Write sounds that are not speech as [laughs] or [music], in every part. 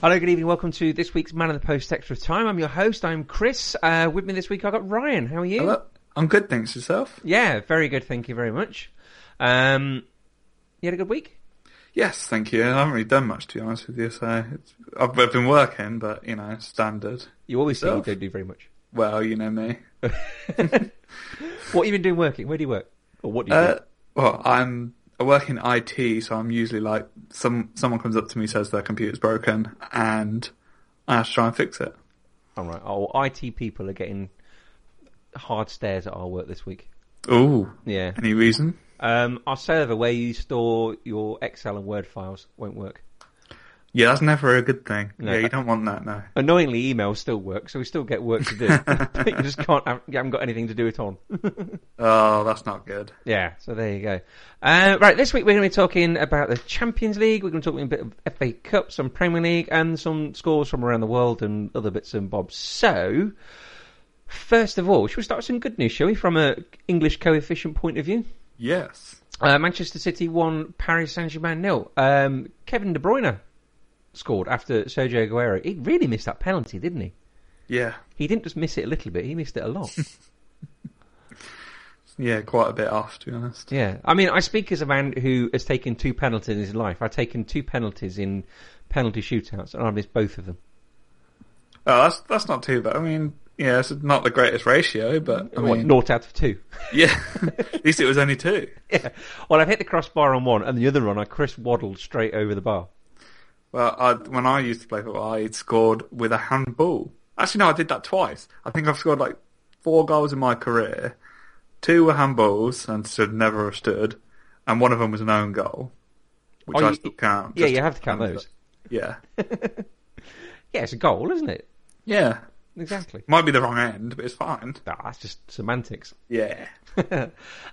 Hello, good evening. Welcome to this week's Man of the Post Extra Time. I'm your host. I'm Chris. Uh, with me this week, I've got Ryan. How are you? Hello. I'm good, thanks. Yourself? Yeah, very good. Thank you very much. Um, you had a good week? Yes, thank you. I haven't really done much, to be honest with you. So it's, I've, I've been working, but you know, standard. You always say you don't do very much. Well, you know me. [laughs] What have you been doing working? Where do you work? Or what do you Uh, do? well, I'm I work in IT, so I'm usually like some someone comes up to me says their computer's broken, and I have to try and fix it. All right. Oh, IT people are getting hard stares at our work this week. Oh, Yeah. any reason? Um, our server where you store your Excel and Word files won't work. Yeah, that's never a good thing. No. yeah, you don't want that, no. Annoyingly, emails still work, so we still get work to do. [laughs] [laughs] you just can't. You haven't got anything to do it on. [laughs] Oh, that's not good. Yeah, so there you go. Uh, right, this week we're going to be talking about the Champions League. We're going to talk a bit of FA Cup, some Premier League, and some scores from around the world and other bits and bobs. So, first of all, should we start with some good news, shall we, from an English coefficient point of view? Yes. Uh, Manchester City won Paris Saint Germain nil. Um, Kevin De Bruyne scored after Sergio Aguero. He really missed that penalty, didn't he? Yeah. He didn't just miss it a little bit; he missed it a lot. [laughs] Yeah, quite a bit off, to be honest. Yeah, I mean, I speak as a man who has taken two penalties in his life. I've taken two penalties in penalty shootouts, and I missed both of them. Oh, that's that's not too bad. I mean, yeah, it's not the greatest ratio, but I what, mean, naught out of two? [laughs] yeah, at least it was only two. [laughs] yeah. Well, I've hit the crossbar on one, and the other one I Chris waddled straight over the bar. Well, I, when I used to play football, I scored with a handball. Actually, no, I did that twice. I think I've scored like four goals in my career. Two were handballs and should never have stood, and one of them was an own goal, which Oh, I you- still count. Yeah, you have to count those. Yeah, [laughs] Yeah, it's a goal, isn't it? yeah. Exactly. Might be the wrong end, but it's fine. Ah, that's just semantics. Yeah. [laughs]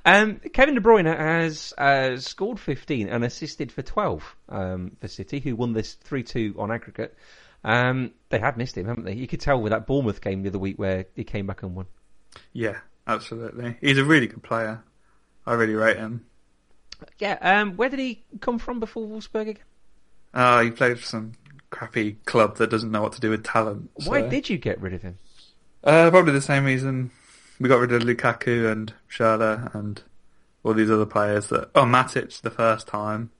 um, Kevin De Bruyne has uh, scored 15 and assisted for 12 um, for City, who won this 3 2 on aggregate. Um, they had missed him, haven't they? You could tell with that Bournemouth game the other week where he came back and won. Yeah, absolutely. He's a really good player. I really rate him. Yeah, um, where did he come from before Wolfsburg again? Uh, he played for some crappy club that doesn't know what to do with talent. Why did you get rid of him? Uh, probably the same reason we got rid of Lukaku and Schürrle and all these other players that. Oh, Matic the first time,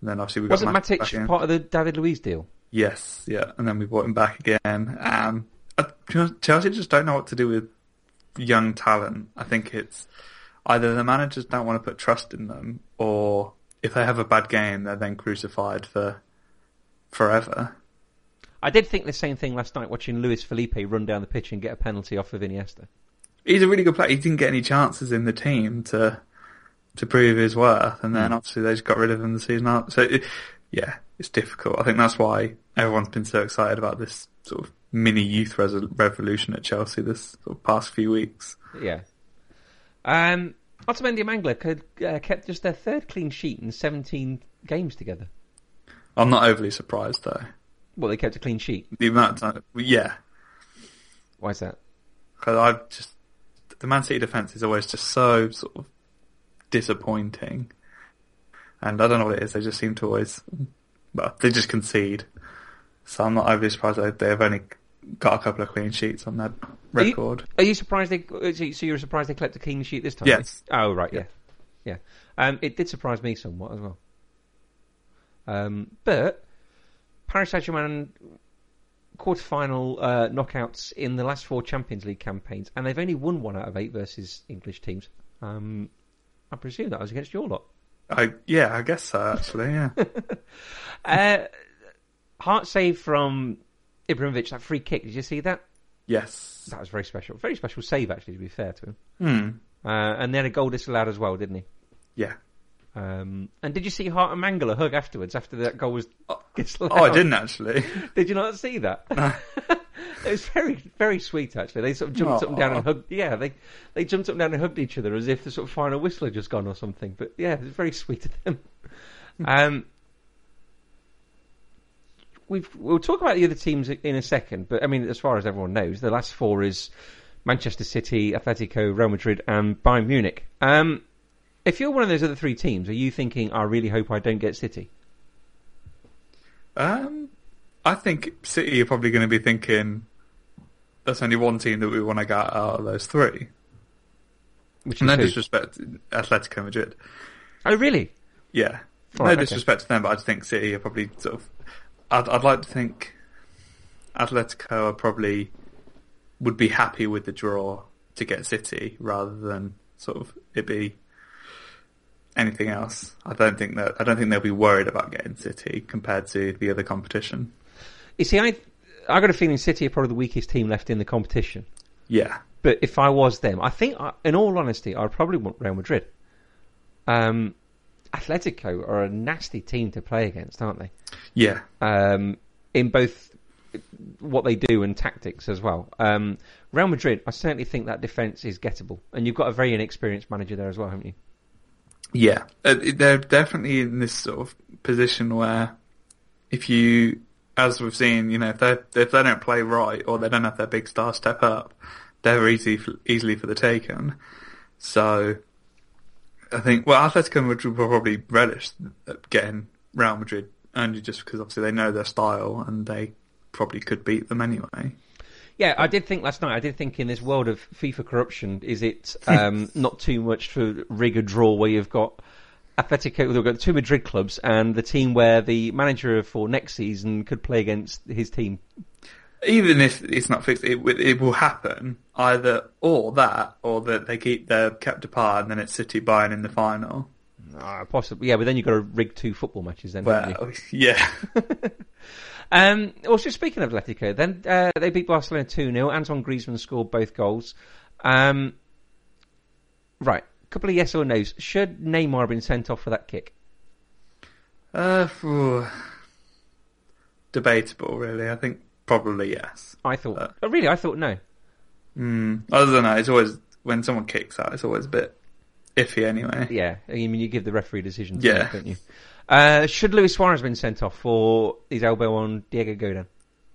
and then obviously we got Wasn't Matic Matic part of the David Luiz deal? Yes, yeah, and then we brought him back again. Um, I, to be honest, Chelsea just don't know what to do with young talent. I think it's either the managers don't want to put trust in them, or if they have a bad game, they're then crucified for forever. I did think the same thing last night watching Luis Felipe run down the pitch and get a penalty off of Iniesta. He's a really good player. He didn't get any chances in the team to to prove his worth, and then Hmm. obviously they just got rid of him the season after. So it, yeah, it's difficult. I think that's why everyone's been so excited about this sort of mini youth res- revolution at Chelsea this sort of past few weeks. Yeah. Um, Otamendi and Mangala could, uh, kept just their third clean sheet in 17 games together. I'm not overly surprised though. Well, they kept a clean sheet. The amount of time, yeah, Why is that? because I've just the Man City defense is always just so sort of disappointing, and I don't know what it is. They just seem to always, well, they just concede. So I'm not overly surprised that they've only got a couple of clean sheets on their Are you- record. Are you surprised they? uh, So so you're surprised they kept a clean sheet this time? Yes. Oh right, yeah, Yeah. yeah. Um, it did surprise me somewhat as well. Um, but Paris Saint-Germain quarter-final uh, knockouts in the last four Champions League campaigns, and they've only won one out of eight versus English teams. Um, I presume that was against your lot. I yeah, I guess so. Actually, yeah. [laughs] Uh, Hart save from Ibrahimovic, that free kick. Did you see that? Yes. That was very special. Very special save, actually, to be fair to him. Hmm. Uh, and then a goal disallowed as well, didn't he? Yeah. Um, and did you see Hart and Mangala hug afterwards after that goal was [laughs] disallowed? Oh, I didn't actually. [laughs] Did you not see that? [laughs] it was very, very sweet actually. They sort of jumped up and down and hugged. Yeah, they they jumped up and down and hugged each other as if the sort of final whistle had just gone or something. But yeah, it was very sweet of them. um, we've we'll talk about the other teams in a second. But I mean, as far as everyone knows, the last four is Manchester City, Atletico, Real Madrid, and Bayern Munich. Um, if you're one of those other three teams, are you thinking, "I really hope I don't get City"? Um, I think City are probably going to be thinking there's only one team that we want to get out of those three. Which is no who? disrespect to Atletico Madrid. Oh, really? Yeah. All no right, okay. disrespect to them, but I just think City are probably sort of. I'd, I'd like to think Atletico are probably would be happy with the draw to get City rather than sort of it be anything else. I don't think that I don't think they'll be worried about getting City compared to the other competition. You see, I I got a feeling City are probably the weakest team left in the competition. Yeah, But if I was them, I think, I- in all honesty, I'd probably want Real Madrid. Um, Atletico are a nasty team to play against, aren't they? yeah, Um, in both what they do and tactics as well. Um, Real Madrid, I certainly think that defence is gettable, and you've got a very inexperienced manager there as well, haven't you? Yeah. Uh, they're definitely in this sort of position where if you, as we've seen, you know, if they if they don't play right or they don't have their big star step up, they're easy easily for the taken. So I think well, Atletico Madrid will probably relish getting Real Madrid only just because obviously they know their style and they probably could beat them anyway. Yeah, I did think last night. I did think in this world of FIFA corruption, is it um, [laughs] not too much to rig a draw where you've got Atletico, they've got two Madrid clubs, and the team where the manager for next season could play against his team. Even if it's not fixed, it, it will happen either or that, or that they keep their kept apart and then it's City Bayern in the final. Ah, possibly, yeah. But then you've got to rig two football matches, then. Well, [laughs] yeah, [laughs] Um, also, speaking of Atletico, then uh, they beat Barcelona 2 0. Antoine Griezmann scored both goals. Um, right, a couple of yes or no's. Should Neymar have been sent off for that kick? uh, debatable, really. I think probably yes. I thought. Uh, oh, really? I thought no. Mm. Other than that, it's always when someone kicks out, it's always a bit iffy anyway. Yeah, I mean, you give the referee decision, Yeah. don't you? Uh, should Luis Suarez have been sent off for his elbow on Diego Godin?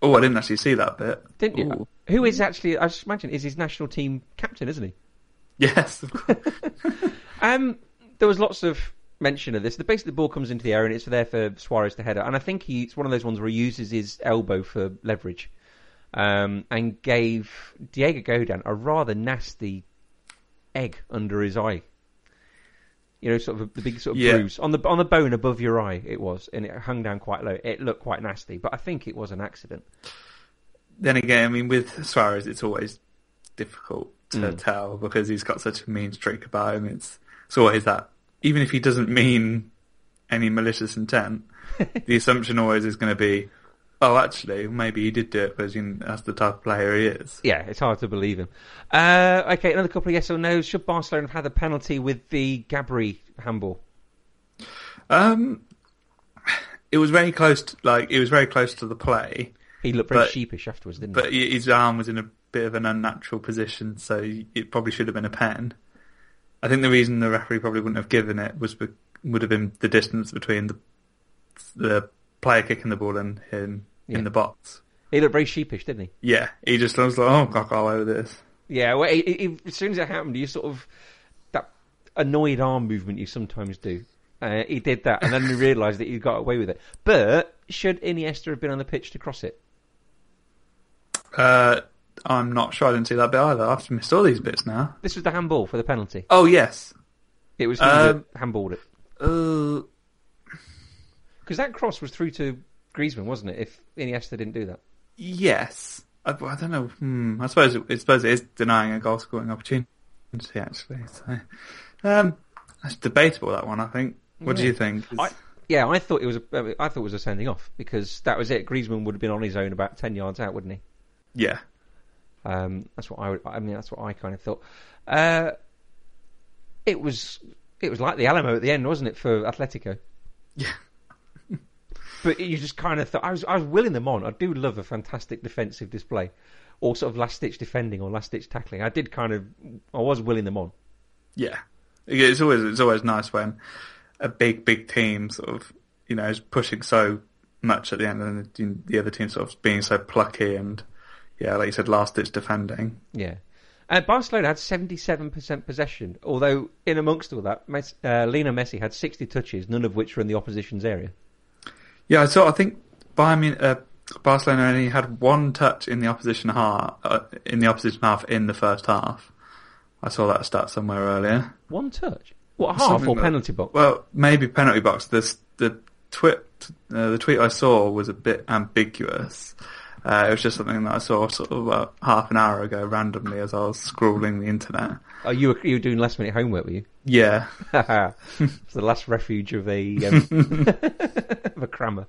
Oh, I didn't actually see that bit. Didn't you? Ooh. Who is actually, I just imagine, is his national team captain, isn't he? Yes, of course. [laughs] Um, there was lots of mention of this. The basically the ball comes into the air and it's there for Suarez to header, and I think he, it's one of those ones where he uses his elbow for leverage, um, and gave Diego Godin a rather nasty egg under his eye. You know, sort of a, the big sort of Yeah. bruise on the on the bone above your eye. It was, and it hung down quite low. It looked quite nasty, but I think it was an accident. then again, I mean, with Suarez, it's always difficult to Mm. tell because he's got such a mean streak about him. It's it's always that. Even if he doesn't mean any malicious intent, [laughs] the assumption always is going to be, oh, actually, maybe he did do it because that's the type of player he is. Yeah, it's hard to believe him. Uh, okay, another couple of yes or no's. Should Barcelona have had the penalty with the Gabi handball? Um, it was very close. To, like it was very close to the play, He looked very But- sheepish afterwards, didn't he? but his arm was in a bit of an unnatural position, so it probably should have been a pen. I think the reason the referee probably wouldn't have given it was be- would have been the distance between the the player kicking the ball and him Yeah. in the box. he? Looked very sheepish, didn't he? Yeah, he just was like, "Oh, can't go over this." Yeah, well, he, he, as soon as it happened, you sort of that annoyed arm movement you sometimes do. Uh, he did that, and then he realised that he got away with it. But should Iniesta have been on the pitch to cross it? Uh, I'm not sure. I didn't see that bit either. I've missed all these bits now. This was the handball for the penalty. Oh yes. It was Um, handballed it Uh, because that cross was through to Griezmann, wasn't it? If Iniesta didn't do that. yes. I, I don't know. Hmm, I suppose. It, I suppose it is denying a goal scoring opportunity. Actually, so um, that's debatable. That one. I think. What do you think? I, Yeah, I thought it was. A, I thought it was a sending off because that was it. Griezmann would have been on his own about ten yards out, wouldn't he? Yeah. Um, that's what I. would- I mean, that's what I kind of thought. Uh, it was. It was like the Alamo at the end, wasn't it, for Atletico? Yeah. But you just kind of thought I was. I was willing them on. I do love a fantastic defensive display, or sort of last ditch defending or last ditch tackling. I did kind of. I was willing them on. Yeah. It's always it's always nice when a big big team sort of you know is pushing so much at the end and the, the other team sort of being so plucky and yeah, like you said, last ditch defending. Yeah. Uh, Barcelona had 77% possession, although in amongst all that, Messi, uh, Lionel Messi had 60 touches, none of which were in the opposition's area. Yeah, so I think Bayern uh, Barcelona only had one touch in the opposition half uh, in the opposition half in the first half. I saw that stat somewhere earlier. One touch? What, half Something or like- penalty box? Well, maybe penalty box. This the tweet uh, the tweet I saw was a bit ambiguous. Uh, it was just something that I saw sort of about half an hour ago randomly as I was scrolling the internet. Oh, you were, you were doing last minute homework, were you? Yeah, it's [laughs] the last refuge of a, um, [laughs] [laughs] of a crammer.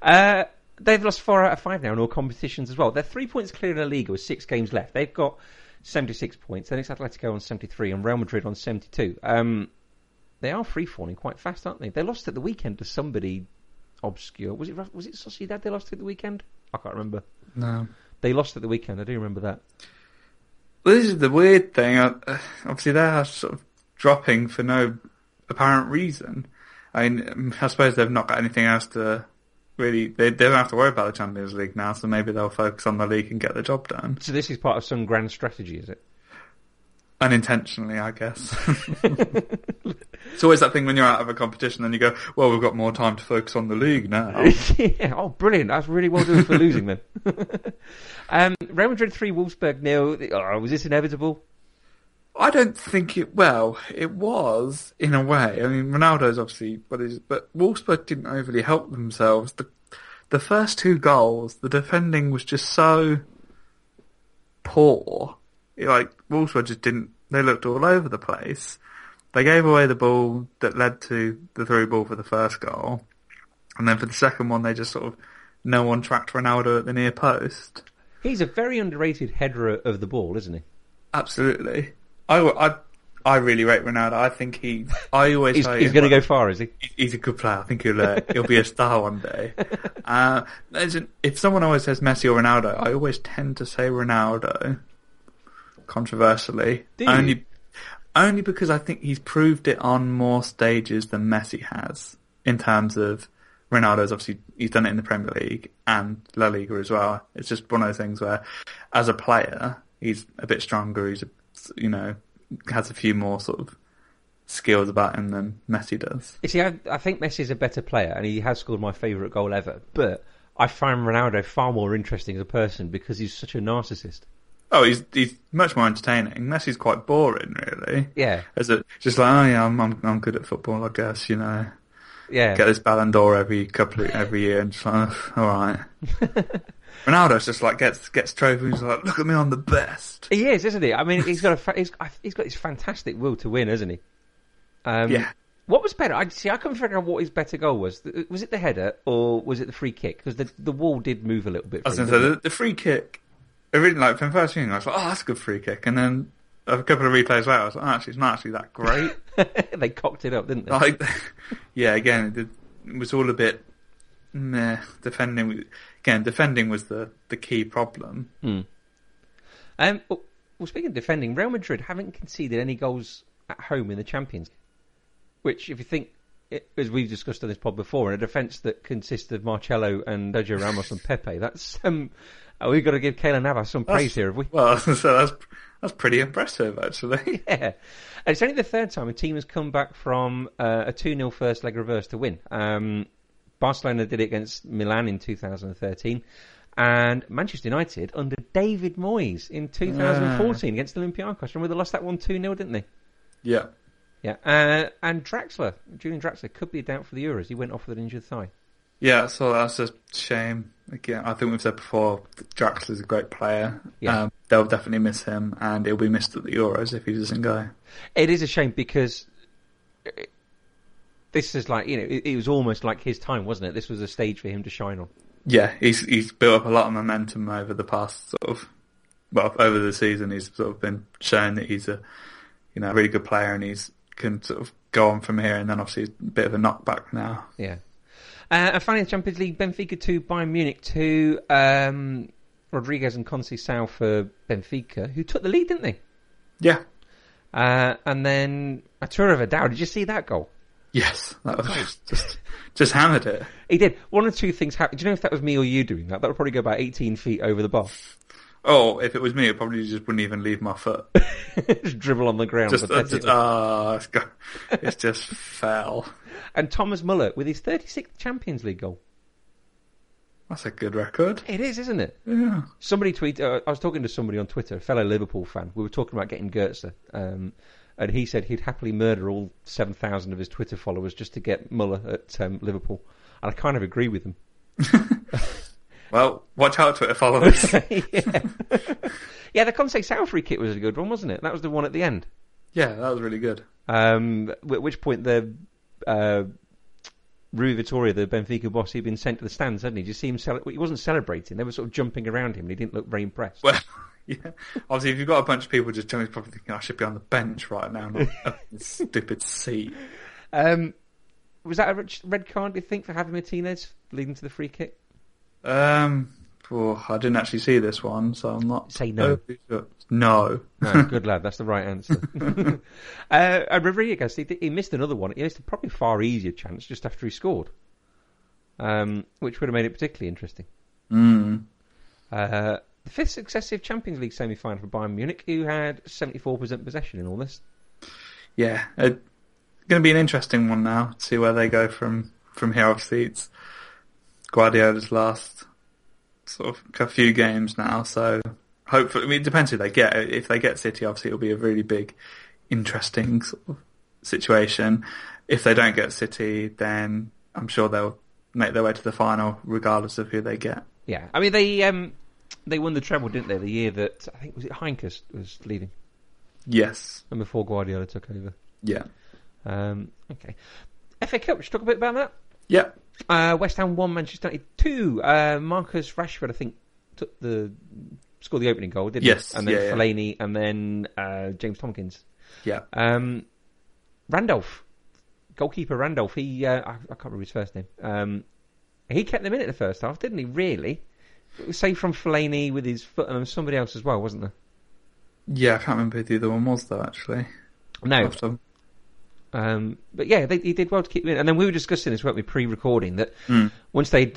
Uh, they've lost four out of five now in all competitions as well. They're three points clear in the league with six games left. They've got 76 points. Then it's Atletico on 73 and Real Madrid on 72. Um, they are free falling quite fast, aren't they? They lost at the weekend to somebody obscure. Was it was it Sociedad they lost at the weekend? I can't remember. no. They lost at the weekend. I do remember that. Well, this is the weird thing. Uh, obviously, they're sort of dropping for no apparent reason. I mean, um, I suppose they've not got anything else to really. They, they don't have to worry about the Champions League now, so maybe they'll focus on the league and get the job done. So this is part of some grand strategy, is it? Unintentionally, I guess. [laughs] it's always that thing when you're out of a competition and you go, well, we've got more time to focus on the league now. [laughs] yeah. Oh, brilliant! That's really well done for losing then. [laughs] um, Real Madrid three, Wolfsburg nil. Oh, was this inevitable? I don't think it. Well, it was in a way. I mean, Ronaldo's obviously is, but Wolfsburg didn't overly help themselves. The the first two goals, the defending was just so poor. Like Wolfsburg just didn't. They looked all over the place. They gave away the ball that led to the through ball for the first goal, and then for the second one, they just sort of no one tracked Ronaldo at the near post. He's a very underrated header of the ball, isn't he? Absolutely. I, I, I really rate Ronaldo. I think he. I always He's, he's going to go far, is he? He's a good player. I think he'll uh, he'll be a star one day. [laughs] Uh, an- if someone always says Messi or Ronaldo, I always tend to say Ronaldo. Controversially, you? only only because I think he's proved it on more stages than Messi has in terms of Ronaldo's obviously he's done it in the Premier League and La Liga as well. It's just one of those things where, as a player, he's a bit stronger. He's a, you know has a few more sort of skills about him than Messi does. You see, I, I think Messi's a better player, and he has scored my favourite goal ever. But I find Ronaldo far more interesting as a person because he's such a narcissist. Oh, he's he's much more entertaining. Messi's quite boring, really. Yeah, As a just like, oh yeah, I'm I'm, I'm good at football, I guess. You know, yeah. get this Ballon d'Or every couple of, every year, and just like, oh, all right. [laughs] Ronaldo's just like gets gets trophies, like look at me, I'm the best. He is, isn't he? I mean, he's got a fa- he's, he's got his fantastic will to win, hasn't he? Um, Yeah. What was better? I see. I couldn't figure out what his better goal was. Was it the header or was it the free kick? Because the the wall did move a little bit. I was going to say the, the free kick. I really like from first viewing. I was like, oh, that's a good free kick, and then a couple of replays later, I was like, oh, actually, it's not actually that great. [laughs] they cocked it up, didn't they? like, [laughs] yeah, again, it, did, it was all a bit meh. Defending again, defending was the the key problem. Hmm. Um, well, well, speaking of defending, Real Madrid haven't conceded any goals at home in the Champions, which, if you think, it, as we've discussed on this pod before, in a defence that consists of Marcelo and Sergio Ramos and Pepe, that's um, we've got to give Keylor Navas some praise here, have we? Well, [laughs] so that's that's pretty impressive, actually. [laughs] Yeah. And it's only the third time a team has come back from uh, a 2 0 first leg reverse to win. Um, Barcelona did it against Milan in 2013, and Manchester United under David Moyes in 2014 against Olympiacos. Remember they lost that one 2 0, didn't they? Yeah. Yeah. Uh, and Draxler, Julian Draxler, could be a doubt for the Euros. He went off with an injured thigh. Yeah, so that's a shame. Again, I think we've said before, Draxler's a great player. Yeah. Um, they'll definitely miss him, and he'll be missed at the Euros if he doesn't go. It is a shame because this is like you know, it, it was almost like his time, wasn't it? This was a stage for him to shine on. Yeah, he's he's built up a lot of momentum over the past sort of well over the season. He's sort of been showing that he's a you know a really good player and he's can sort of go on from here. And then obviously a bit of a knockback now. Yeah. Uh, and finally, in the Champions League, Benfica two, Bayern Munich two. Um, Rodriguez and Conceição for Benfica, who took the lead, didn't they? Yeah. Uh, and then Arturo Vidal. Did you see that goal? Yes, that was [laughs] just just hammered it. He did. One or two things happened. Do you know if that was me or you doing that? That would probably go about 18 feet over the bar. Oh, if it was me, it probably just wouldn't even leave my foot. [laughs] just dribble on the ground. Just, uh, just ah, it's, go- it's just [laughs] fell. And Thomas Muller with his 36th Champions League goal. That's a good record. It is, isn't it? Yeah. Somebody tweeted. Uh, I was talking to somebody on Twitter, a fellow Liverpool fan. We were talking about getting Goetze, um, and he said he'd happily murder all seven thousand of his Twitter followers just to get Muller at um, Liverpool. And I kind of agree with him. [laughs] Well, watch out, Twitter followers. [laughs] yeah. yeah, the Conceição free kick was a good one, wasn't it? That was the one at the end. yeah, that was really good. Um, at which point the uh, Rui Vitória, the Benfica boss, he'd been sent to the stands, hadn't he? Did you see him? Cele- he wasn't celebrating. They were sort of jumping around him, and he didn't look very impressed. Well, [laughs] yeah. Obviously, if you've got a bunch of people just jumping, probably thinking I should be on the bench right now, not up in this [laughs] stupid seat. Um, was that a red- card? Do you think for Javi Martinez leading to the free kick? Um, oh, I didn't actually see this one, so I'm not. Say no. sure. No. No, good lad. That's the right answer. [laughs] uh, and Rodriguez, he, he missed another one. He missed a probably far easier chance just after he scored, um, which would have made it particularly interesting. Mm. Uh, the fifth successive Champions League semi-final for Bayern Munich, who had 74% possession in all this. Yeah, it's going to be an interesting one now. To see where they go from from here. Obviously, it's Guardiola's last sort of a few games now, so hopefully, I mean, it depends who they get. If they get City, obviously, it'll be a really big, interesting sort of situation. If they don't get City, then I'm sure they'll make their way to the final, regardless of who they get. Yeah, I mean they um, they won the treble, didn't they? The year that I think was it Heynckes was leaving, Yes. and before Guardiola took over. Yeah. Um, okay, FA Cup. Should we talk a bit about that? Yeah. Uh, West Ham one, Manchester United two. Uh, Marcus Rashford, I think, took the scored the opening goal, didn't Yes, he? And then yeah, yeah. Fellaini, and then uh, James Tomkins. Yeah. Um, Randolph, goalkeeper Randolph. He, uh, I, I can't remember his first name. Um, he kept them in it the first half, didn't he? Really? It was saved from Fellaini with his foot, and somebody else as well, wasn't there? Yeah, I can't remember who the other one was though. Actually, No, Um, but yeah, they, he did well to keep them in. And then we were discussing this, weren't we, pre-recording, that Mm. once they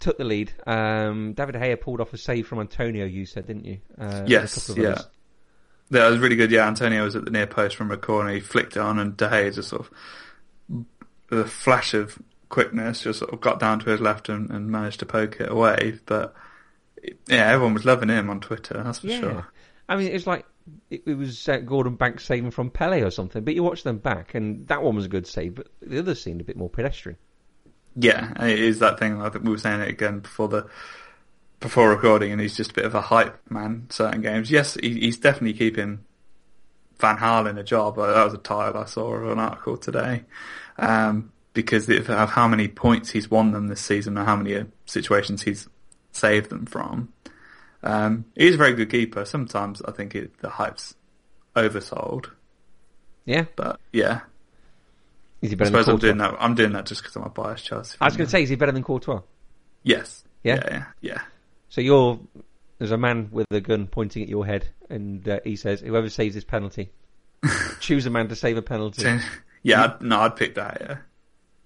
took the lead, um, David De Gea pulled off a save from Antonio. You said, didn't you? Uh, Yes, yeah. others. That was really good. Yeah, Antonio was at the near post from a corner. He flicked it on, and De Gea just sort of, with a flash of quickness, just sort of got down to his left and, and managed to poke it away. But yeah, everyone was loving him on Twitter. That's for Yeah. sure. I mean, it was like it, it was uh, Gordon Banks saving from Pele or something. But you watch them back, and that one was a good save, but the others seemed a bit more pedestrian. Yeah, it is that thing. I think we were saying it again before the before recording, and he's just a bit of a hype man. Certain games, yes, he, he's definitely keeping Van Gaal in a job. That was a title I saw of an article today, um, because of of how many points he's won them this season and how many uh, situations he's saved them from. Um, he's a very good keeper. Sometimes I think it, the hype's oversold, Yeah, but yeah, is he I better than suppose I'm doing that. I'm doing that just because I'm a biased Chelsea. I was going to say, is he better than Courtois? yes, Yeah? yeah, yeah. yeah. So you're there's a man with a gun pointing at your head, and uh, he says, "Whoever saves this penalty, [laughs] choose a man to save a penalty yeah, I'd, no, I'd pick that. Yeah,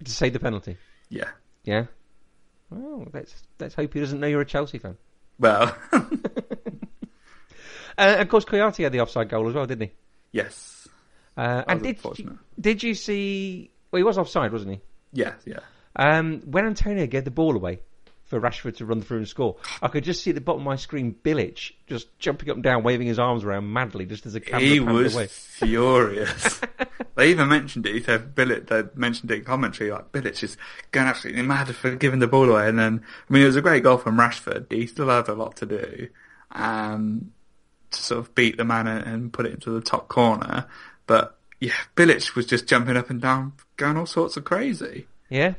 to save the penalty." yeah. Yeah. Well, let's let's hope he doesn't know you're a Chelsea fan. Well, [laughs] Uh, of course, Kouyaté had the offside goal as well, didn't he? yes. Uh, and did you, did you see? Well, he was offside, wasn't he? Yeah, yeah. Um, when Antonio gave the ball away for Rashford to run through and score, I could just see at the bottom of my screen Bilic just jumping up and down, waving his arms around madly, just as a camera He was away. furious. [laughs] they even mentioned it. He said Billet. They mentioned it in commentary. Like Billet is going absolutely mad for giving the ball away. And then, I mean, it was a great goal from Rashford. He still had a lot to do, um, to sort of beat the man and, and put it into the top corner. But yeah, Bilic was just jumping up and down, going all sorts of crazy. Yeah.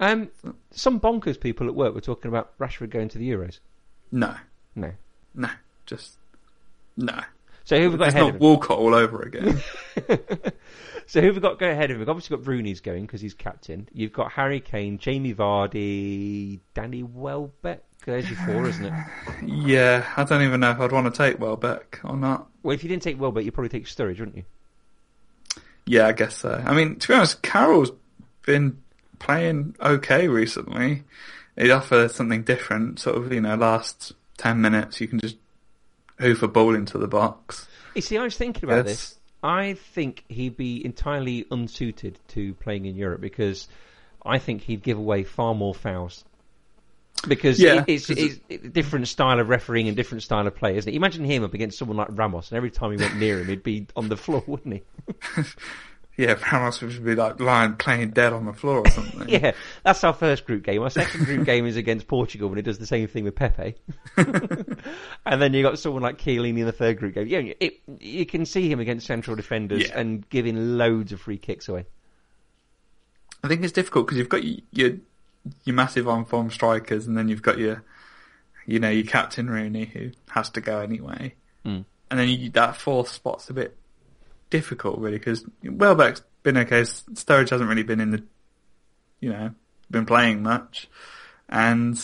Um, some bonkers people at work were talking about Rashford going to the Euros. No, No. no, just no. So who have we got It's ahead not of him? Walcott all over again. [laughs] [laughs] So who have we got go ahead of him? We've obviously got Rooney's going because he's captain. You've got Harry Kane, Jamie Vardy, Danny Welbeck. There's your four, isn't it? [sighs] yeah, I don't even know if I'd want to take Welbeck or not. Well, if you didn't take Welbeck, you'd probably take Sturridge, wouldn't you? Yeah, I guess so. I mean, to be honest, Carroll's been playing okay recently. He'd offer something different, sort of, you know, last 10 minutes, you can just hoof a ball into the box. You see, I was thinking about Yes. this. I think he'd be entirely unsuited to playing in Europe because I think he'd give away far more fouls. Because Yeah, it- it's, it's a different style of refereeing and different style of play, isn't it? Imagine him up against someone like Ramos, and every time he went near him, he'd be on the floor, wouldn't he? [laughs] Yeah, Ramos would be like lying playing dead on the floor or something. [laughs] Yeah, that's our first group game. Our second group game is against Portugal when it does the same thing with Pepe. [laughs] and then you got someone like Chiellini in the third group game. Yeah, it, you can see him against central defenders Yeah. and giving loads of free kicks away. I think it's difficult because you've got your your massive on form strikers, and then you've got your you know your captain Rooney who has to go anyway, Mm. and then you, that fourth spot's a bit difficult really because Welbeck's been okay. Sturridge hasn't really been in the you know been playing much, and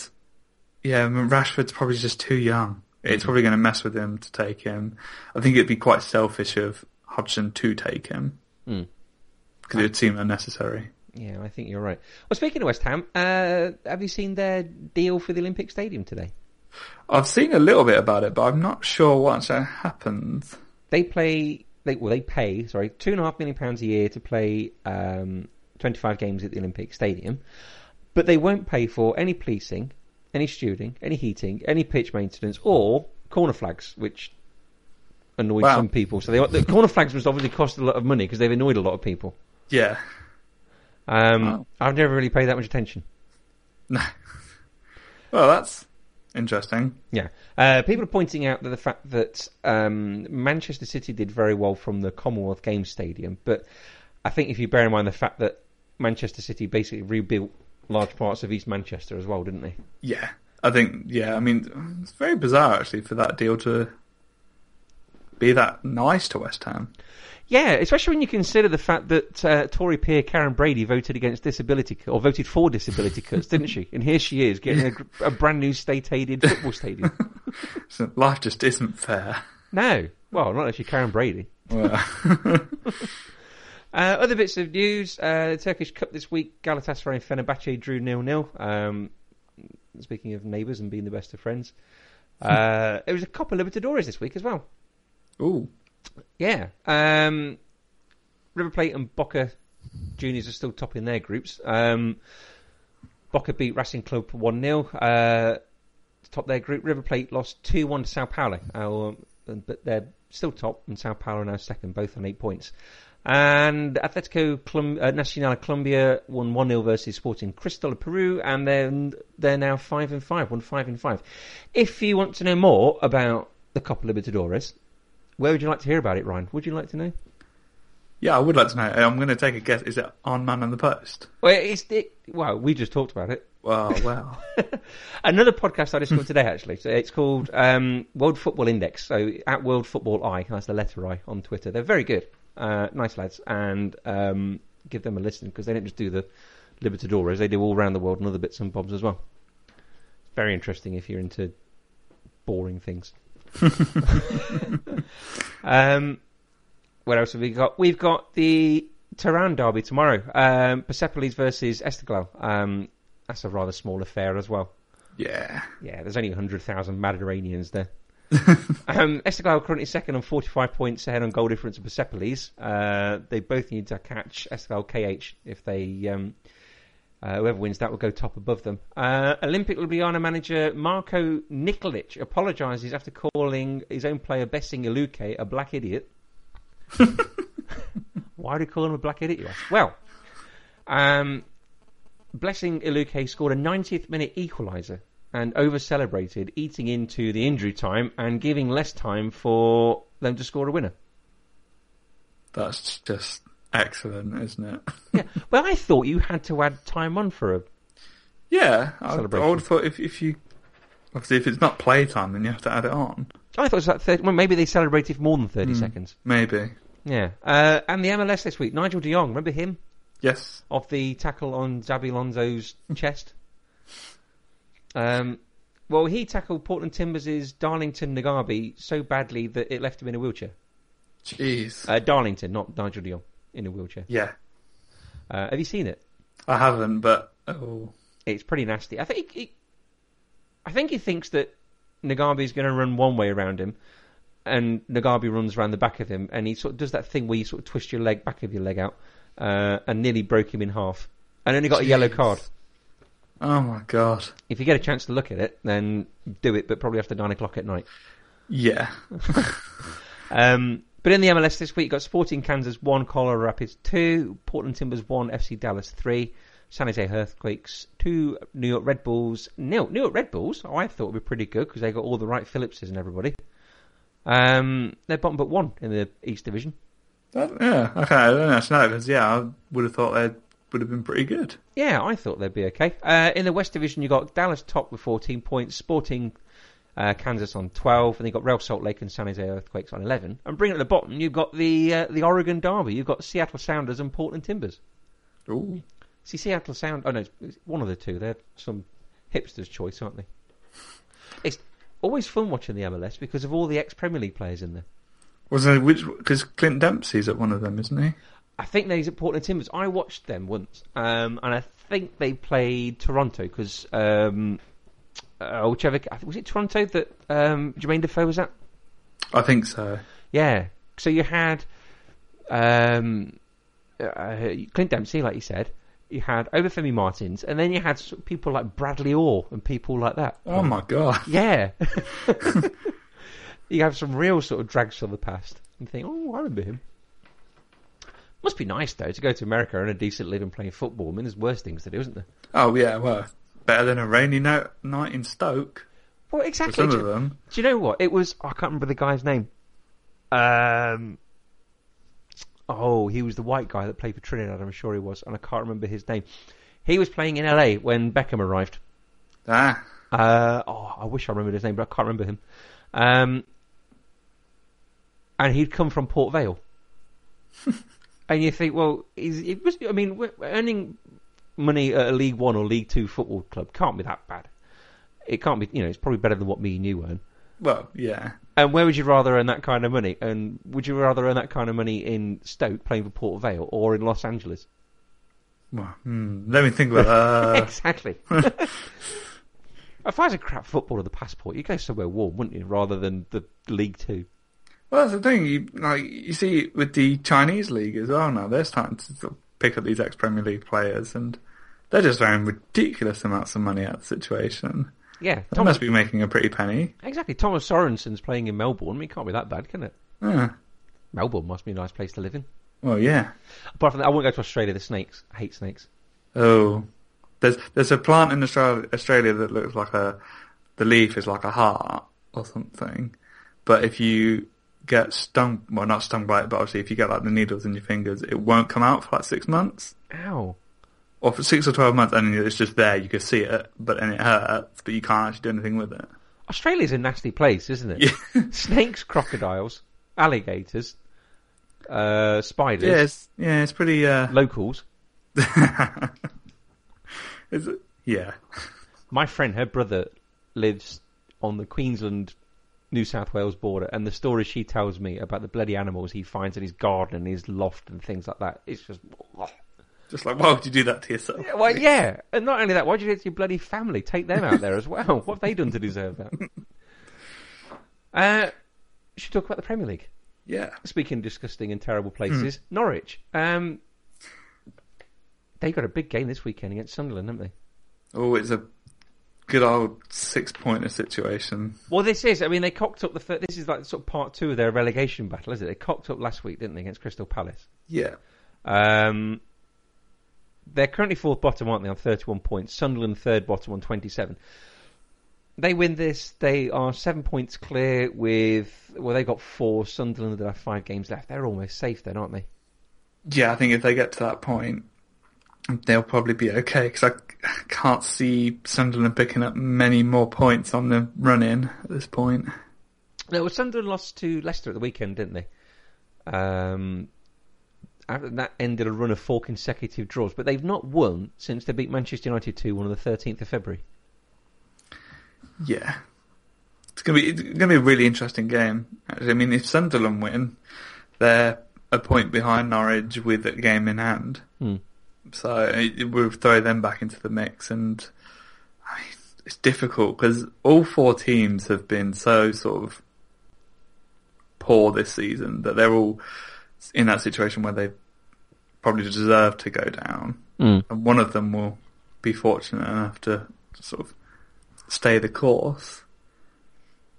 yeah, I mean, Rashford's probably just too young. It's probably going to mess with him to take him. I think it'd be quite selfish of Hodgson to take him Mm. because it would seem unnecessary. Yeah, I think you're right. Well, speaking of West Ham, uh, have you seen their deal for the Olympic Stadium today? I've seen a little bit about it, but I'm not sure what actually happened. They play, they, well, they pay, sorry, two and a half million pounds a year to play um, 25 games at the Olympic Stadium, but they won't pay for any policing, any stewarding, any heating, any pitch maintenance, or corner flags, which annoyed Wow. some people. So they, the corner flags must obviously cost a lot of money because they've annoyed a lot of people. Yeah. Um, Wow. I've never really paid that much attention. No. [laughs] well, that's interesting. Yeah. Uh, people are pointing out that the fact that um, Manchester City did very well from the Commonwealth Games Stadium, but I think if you bear in mind the fact that Manchester City basically rebuilt large parts of East Manchester as well, didn't they? Yeah. I think, yeah, I mean, it's very bizarre actually for that deal to be that nice to West Ham. Yeah, especially when you consider the fact that uh, Tory peer Karren Brady voted against disability or voted for disability cuts, [laughs] didn't she? And here she is getting a, a brand new state-aided football stadium. [laughs] So life just isn't fair. No, well, not actually Karren Brady. Well, [laughs] Uh, other bits of news: uh, the Turkish Cup this week, Galatasaray and Fenerbahce drew nil-nil. Um, speaking of neighbours and being the best of friends, uh, there was a Copa Libertadores this week as well. ooh, Yeah, um, River Plate and Boca Juniors are still top in their groups. Um, Boca beat Racing Club one 0 uh, to top their group. River Plate lost two one to Sao Paulo, uh, but they're still top, and Sao Paulo are now second, both on eight points. And Atletico Colum- uh, Nacional Colombia won one 0 versus Sporting Cristal of Peru, and then they're now five and five, won five and five. If you want to know more about the Copa Libertadores, where would you like to hear about it, Ryan? Would you like to know? yeah, I would like to know. I'm going to take a guess. Is it on Man and the Post? Well, it's it, well, we just talked about it. Well, well. [laughs] [laughs] Another podcast I discovered today, actually. So it's called um, World Football Index. So at World Football I, that's the letter I on Twitter. They're very good, uh, nice lads, and um, give them a listen because they don't just do the Libertadores; they do all around the world and other bits and bobs as well. Very interesting if you're into boring things. [laughs] um, what else have we got? We've got the Tehran derby tomorrow. Um, Persepolis versus Esteghlal. Um, that's a rather small affair as well. yeah. Yeah, there's only 100,000 Mediterraneans there. [laughs] um, Esteghlal currently second on 45 points ahead on goal difference of Persepolis. Uh, they both need to catch Esteghlal KH if they. Um, uh, whoever wins that will go top above them. Uh, Olympic Ljubljana manager Marko Nikolic apologises after calling his own player Blessing Eleke a black idiot. [laughs] Why do you call him a black idiot? You ask? Well, um, Blessing Eleke scored a 90th minute equaliser and over celebrated, eating into the injury time and giving less time for them to score a winner. That's just excellent, isn't it? Yeah. Well, I thought you had to add time on for a. yeah, I, I would have thought if if you obviously if it's not playtime, then you have to add it on. I thought it was like 30. Well, maybe they celebrated for more than 30 Hmm. seconds. Maybe. Yeah. Uh, and the MLS this week, Nigel de Jong, remember him? Yes. Of the tackle on Xabi Alonso's [laughs] chest? Um, well, he tackled Portland Timbers' Darlington Nagbe so badly that it left him in a wheelchair. Jeez. Uh, Darlington, not Nigel de Jong, in a wheelchair. yeah. Uh, have you seen it? I haven't, but oh, It's pretty nasty. I think he, I think he thinks that Nagbe is going to run one way around him, and Nagbe runs around the back of him, and he sort of does that thing where you sort of twist your leg back of your leg out, uh, and nearly broke him in half, and only got a yellow card. oh my god. If you get a chance to look at it, then do it, but probably after nine o'clock at night. Yeah. [laughs] Um, but in the MLS this week, got Sporting Kansas 1, Colorado Rapids 2, Portland Timbers 1, FC Dallas 3, San Jose Earthquakes 2, New York Red Bulls nil. New York Red Bulls, oh, I thought would be pretty good because they got all the Wright-Phillipses and everybody. Um, they're bottom but one in the East Division. That, yeah. Okay. I don't know because yeah, I would have thought they would have been pretty good. Yeah, I thought they'd be okay. Uh, in the West Division, you got Dallas top with 14 points, Sporting uh, Kansas on 12, and you got Real Salt Lake and San Jose Earthquakes on 11. And bring it to the bottom, you've got the uh, the Oregon Derby. You've got Seattle Sounders and Portland Timbers. Ooh. See, Seattle Sound. Oh no, it's- it's one of the two. They're some hipster's choice, aren't they? It's always fun watching the MLS because of all the ex Premier League players in there. Was there which? Because Clint Dempsey's at one of them, isn't he? I think he's at Portland Timbers. I watched them once, um, and I think they played Toronto because um, uh, whichever was it Toronto that um, Jermaine Defoe was at. I think so. Yeah. So you had um, uh, Clint Dempsey, like you said. You had Obafemi Martins, and then you had people like Bradley Orr and people like that. Oh my god. [laughs] Yeah. [laughs] you have some real sort of drags from the past. You think, oh, I remember him. Must be nice though to go to America and a decent living playing football. I mean, there's worse things to do, isn't there? Oh yeah. Well, better than a rainy night in Stoke. Well, For exactly. some Do, of them. do you know what? It was. I can't remember the guy's name. Um. Oh, he was the white guy that played for Trinidad. I'm sure he was, and I can't remember his name. He was playing in LA when Beckham arrived. Ah. Uh, oh, I wish I remembered his name, but I can't remember him. Um, and he'd come from Port Vale. [laughs] and you think, well, he's, it was, I mean, earning money at a League One or League Two football club can't be that bad. It can't be, you know, it's probably better than what me and you earn. Well, yeah. And where would you rather earn that kind of money? And would you rather earn that kind of money in Stoke playing for Port Vale or in Los Angeles? Well, hmm, let me think about that. [laughs] exactly. if I was a crap footballer, the passport, you'd go somewhere warm, wouldn't you, rather than the League Two? well, that's the thing. You like you see with the Chinese league as well now. They're starting to pick up these ex Premier League players, and they're just throwing ridiculous amounts of money at the situation. Yeah, They Thomas, must be making a pretty penny. exactly. Thomas Sorensen's playing in Melbourne. I mean, it can't be that bad, can it? Yeah. Melbourne must be a nice place to live in. Well, yeah. Apart from that, I won't go to Australia. The snakes. I hate snakes. Oh, there's there's a plant in Australia, Australia that looks like a the leaf is like a heart or something. But if you get stung, well, not stung by it, but obviously if you get like the needles in your fingers, it won't come out for like six months Ow. Or for six or twelve months, and it's just there. You can see it, but and it hurts, but you can't actually do anything with it. Australia's a nasty place, isn't it? Yeah. [laughs] Snakes, crocodiles, alligators, uh, spiders, Yeah, it's, yeah, it's pretty. Uh, locals. [laughs] is it? Yeah. My friend, her brother, lives on the Queensland New South Wales border, and the stories she tells me about the bloody animals he finds in his garden and his loft and things like that, it's just. Just like, why would you do that to yourself? Yeah, well, yeah, and not only that, why'd you do it to your bloody family? Take them out there as well. What have they done to deserve that? [laughs] Uh, should we talk about the Premier League? Yeah. Speaking of disgusting and terrible places, Norwich. Um, they got a big game this weekend against Sunderland, haven't they? Oh, it's a good old six pointer situation. Well, this is. I mean, they cocked up the. Fir- this is like sort of part two of their relegation battle, is it? They cocked up last week, didn't they, against Crystal Palace? Yeah. Um, they're currently fourth bottom, aren't they, on 31 points. Sunderland third bottom on 27. they win this, they are seven points clear with well, they've got four. Sunderland that have five games left. They're almost safe then, aren't they? Yeah, I think if they get to that point, they'll probably be okay because I can't see Sunderland picking up many more points on the run in at this point. No, well, Sunderland lost to Leicester at the weekend, didn't they? Um, that ended a run of four consecutive draws, but they've not won since they beat Manchester United 2 1 on the 13th of February. Yeah, it's gonna be it's gonna be a really interesting game. Actually, I mean, if Sunderland win, they're a point behind Norwich with a game in hand. Hmm. So it, it will throw them back into the mix, and I mean, it's difficult because all four teams have been so sort of poor this season that they're all in that situation where they probably deserve to go down, Mm. and one of them will be fortunate enough to sort of stay the course.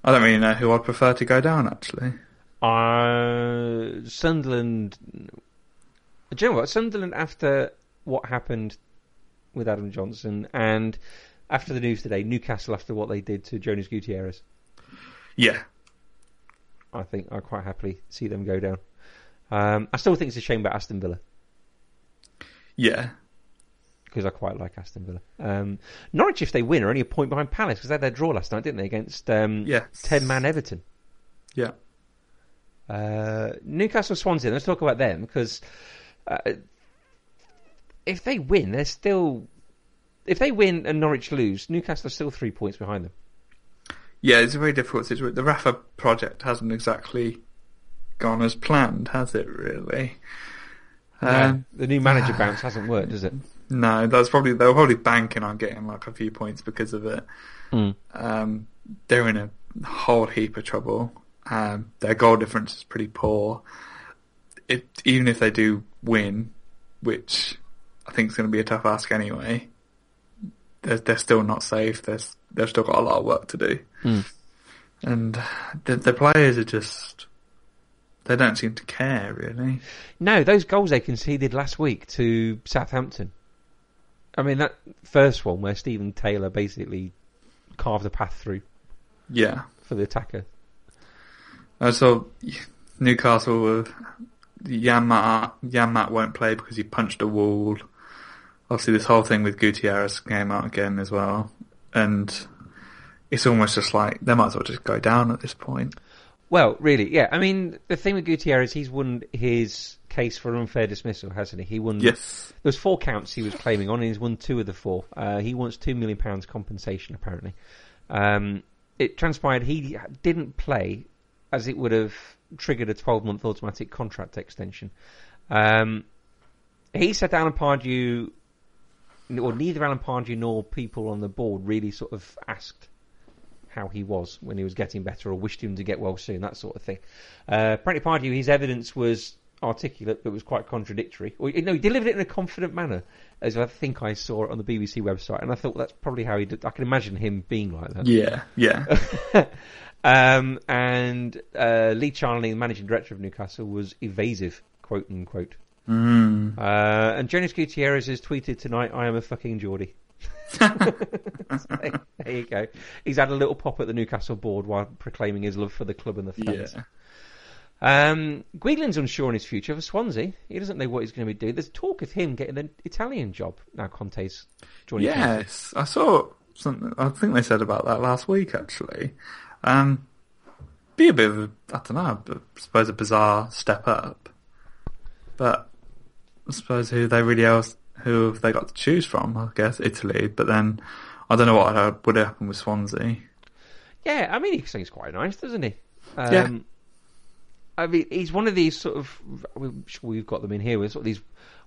I don't really know who I'd prefer to go down actually. Uh, Sunderland. Do you know what? Sunderland, after what happened with Adam Johnson and after the news today, Newcastle, after what they did to Jonas Gutierrez, Yeah, I think I'd quite happily see them go down. Um, I still think it's a shame about Aston Villa yeah, because I quite like Aston Villa. Um, Norwich, if they win, are only a point behind Palace because they had their draw last night, didn't they, against um, yeah, 10 man Everton. yeah. Uh, Newcastle Swansea. Let's talk about them because uh, if they win, they're still. If they win and Norwich lose, Newcastle are still three points behind them. Yeah, it's a very difficult situation. The Rafa project hasn't exactly gone as planned, has it? Really? Um, the new manager [sighs] bounce hasn't worked, has it? no, that's probably they were probably banking on getting like a few points because of it. Mm. Um, they're in a whole heap of trouble. Um, their goal difference is pretty poor. It, even if they do win, which I think is going to be a tough ask anyway, they're, they're still not safe. There's, they've still got a lot of work to do. Mm. And the, the players are just, they don't seem to care really. No, those goals they conceded last week to Southampton. I mean, that first one where Stephen Taylor basically carved a path through Yeah. for the attacker. I saw Newcastle with Janmaat. Janmaat won't play because he punched a wall. Obviously, this whole thing with Gutierrez came out again as well, and it's almost just like they might as well just go down at this point. Well, really, yeah. I mean, the thing with Gutierrez, he's won his case for unfair dismissal, hasn't he? He won. Yes. There was four counts he was claiming on, and he's won two of the four. Uh, he wants two million pounds compensation, apparently. Um, it transpired he didn't play, as it would have triggered a 12-month automatic contract extension. Um, he said Alan Pardew, or neither Alan Pardew nor people on the board really sort of asked how he was when he was getting better or wished him to get well soon, that sort of thing. Uh, apparently, Pardew, his evidence was articulate but was quite contradictory. Or, you know, he delivered it in a confident manner, as I think I saw it on the BBC website, and I thought that's probably how he did. I can imagine him being like that. Yeah. Yeah. [laughs] um, and uh, Lee Charnley, the managing director of Newcastle, was evasive, quote unquote. mm. Uh, and Jonas Gutierrez has tweeted tonight, I am a fucking Geordie. [laughs] there you go. He's had a little pop at the Newcastle board while proclaiming his love for the club and the fans. Yeah. Um, Guidolin's unsure on his future for Swansea. He doesn't know what he's going to be doing. There's talk of him getting an Italian job now. Conte's joining. Chelsea. Yes, I saw something. I think they said about that last week actually. Um, be a bit of a, I don't know, I suppose a bizarre step up, but I suppose who they really else who have they got to choose from? I guess Italy, but then I don't know what would happen with Swansea. Yeah, I mean, he sings quite nice, doesn't he? Um, Yeah. I mean, he's one of these sort of. I'm sure we've got them in here with sort of these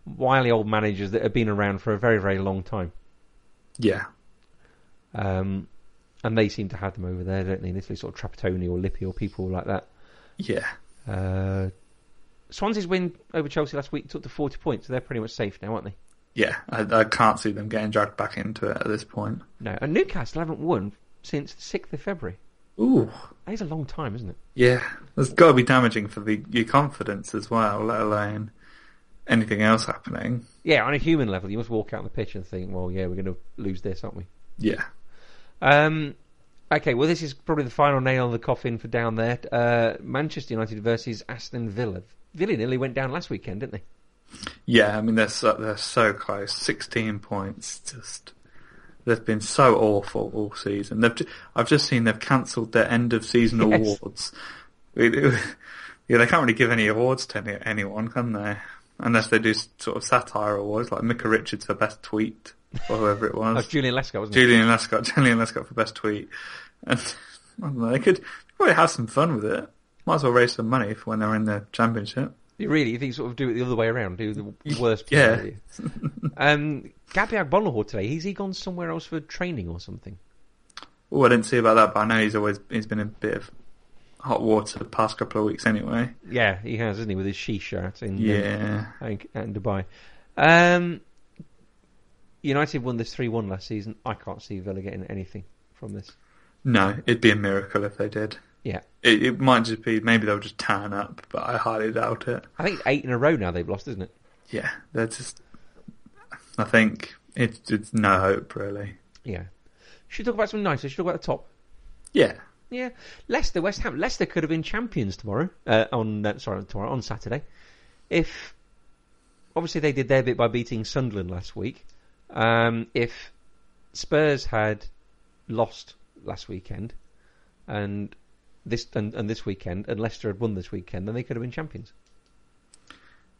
wily old managers that have been around for a very, very long time. Yeah, Um, and they seem to have them over there, don't they? In Italy, sort of Trapattoni or Lippi or people like that. yeah, Uh, Swansea's win over Chelsea last week took to 40 points, so they're pretty much safe now, aren't they? Yeah. I, I can't see them getting dragged back into it at this point. No. And Newcastle haven't won since the 6th of February. Ooh, That is a long time, isn't it? yeah. That's got to be damaging for the your confidence as well, let alone anything else happening. Yeah, on a human level, you must walk out on the pitch and think, well, yeah, we're going to lose this, aren't we? Yeah, Um, Okay, well, this is probably the final nail in the coffin for down there. Uh, Manchester United versus Aston Villa. Villa nearly went down last weekend, didn't they? Yeah, I mean they're so, they're so close. Sixteen points. Just they've been so awful all season. They've I've just seen they've cancelled their end of season Yes. awards. It- it- [laughs] yeah, they can't really give any awards to any, anyone, can they? Unless they do sort of satire awards, like Micah Richards for best tweet or whoever it Oh, was. Joleon Lescott, wasn't it? Joleon Lescott, [laughs] Joleon Lescott for best tweet. And I don't know, they could probably have some fun with it. Might as well raise some money for when they're in the championship. Really, you think sort of do it the other way around, do the [laughs] worst. Yeah. player, do you? um, Gabriel Agbonlahor today, has he gone somewhere else for training or something? Oh, I didn't see about that, but I know he's always he's been in a bit of hot water the past couple of weeks anyway. Yeah, he has, isn't he, with his she shirt in, um, Yeah, in- in Dubai. Um, United won this 3 1 last season. I can't see Villa getting anything from this. no, it'd be a miracle if they did. Yeah. It, it might just be maybe they'll just turn up, but I highly doubt it. I think eight in a row now they've lost, isn't it? Yeah, they're just. I think it's, it's no hope really. Yeah. Should we talk about something nicer? Should we talk about the top? Yeah, Yeah, Leicester, West Ham. Leicester could have been champions tomorrow. Uh, on uh, sorry, tomorrow on Saturday, if obviously they did their bit by beating Sunderland last week. Um, if Spurs had lost last weekend and this and, and this weekend, and Leicester had won this weekend, then they could have been champions.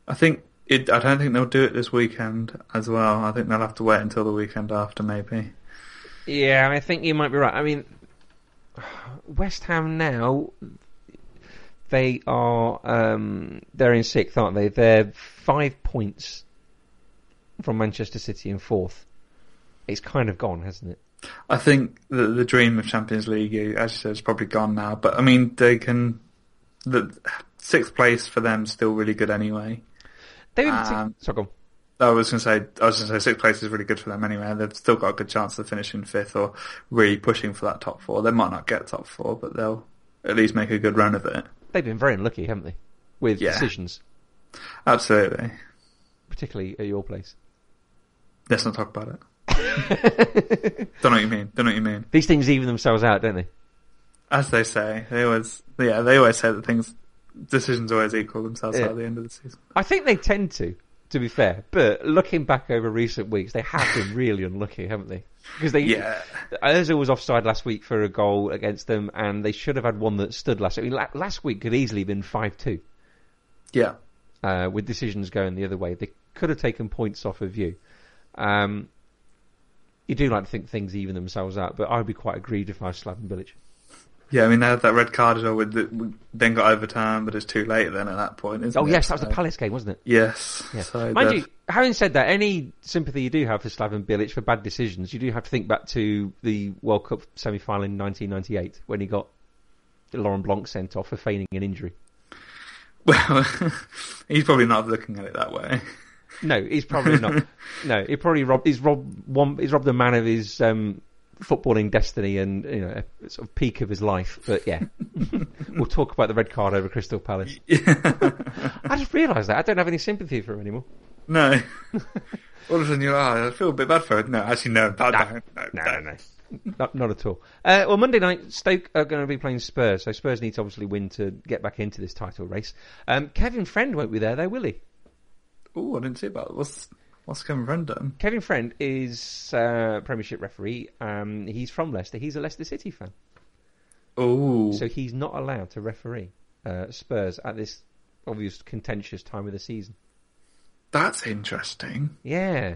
I think it. I don't think they'll do it this weekend as well. I think they'll have to wait until the weekend after, maybe. Yeah, I think you might be right. I mean, West Ham now they are um, they're in sixth, aren't they? They're five points from Manchester City in fourth. It's kind of gone, hasn't it? I think the the dream of Champions League, as you said, is probably gone now. But I mean, they can. The sixth place for them is still really good anyway. They were Um, so go. I was going to say, I was going to say, sixth place is really good for them anyway. They've still got a good chance of finishing fifth or really pushing for that top four. They might not get top four, but they'll at least make a good run of it. They've been very unlucky, haven't they, with Yeah. decisions, Absolutely. particularly at your place. Let's not talk about it. [laughs] Don't know what you mean. Don't know what you mean. These things even themselves out, don't they? As they say, they always, yeah, they always say that things, decisions always equal themselves Yeah. out at the end of the season. I think they tend to, to be fair. But looking back over recent weeks, they have been really unlucky, haven't they? Because they, Yeah. Ozil was offside last week for a goal against them, and they should have had one that stood last. I mean, last week could easily have been five two, Yeah. uh, with decisions going the other way. They could have taken points off of you. Um, you do like to think things even themselves out, but I'd be quite aggrieved if I was Slaven Bilic. Yeah, I mean, they had that red card as well, with the, then got overturned, but it's too late then at that point, isn't Oh it? yes, that was the Palace game, wasn't it? Yes. Yeah. So Mind you, having said that, any sympathy you do have for Slaven Bilic for bad decisions, you do have to think back to the World Cup semi-final in 1998 when he got Laurent Blanc sent off for feigning an injury. Well, [laughs] he's probably not looking at it that way. No, he's probably not. [laughs] no, he probably robbed. He's robbed one. He's robbed a man of his um, footballing destiny and you know a sort of peak of his life. But yeah, [laughs] we'll talk about the red card over Crystal Palace. [laughs] I just realised that I don't have any sympathy for him anymore. No. All of a sudden you're, oh, I feel a bit bad for it. No, actually, no, bad, No. no, no, No, no. no, no. Not, not at all. Uh, well, Monday night, Stoke are going to be playing Spurs, so Spurs need to obviously win to get back into this title race. Um, Kevin Friend won't be there, though, will he? Oh, I didn't see about it. What's, what's Kevin Friend done? Kevin Friend is uh, Premiership referee. Um, he's from Leicester. He's a Leicester City fan, Oh, so he's not allowed to referee uh, Spurs at this obvious contentious time of the season. that's interesting. Yeah.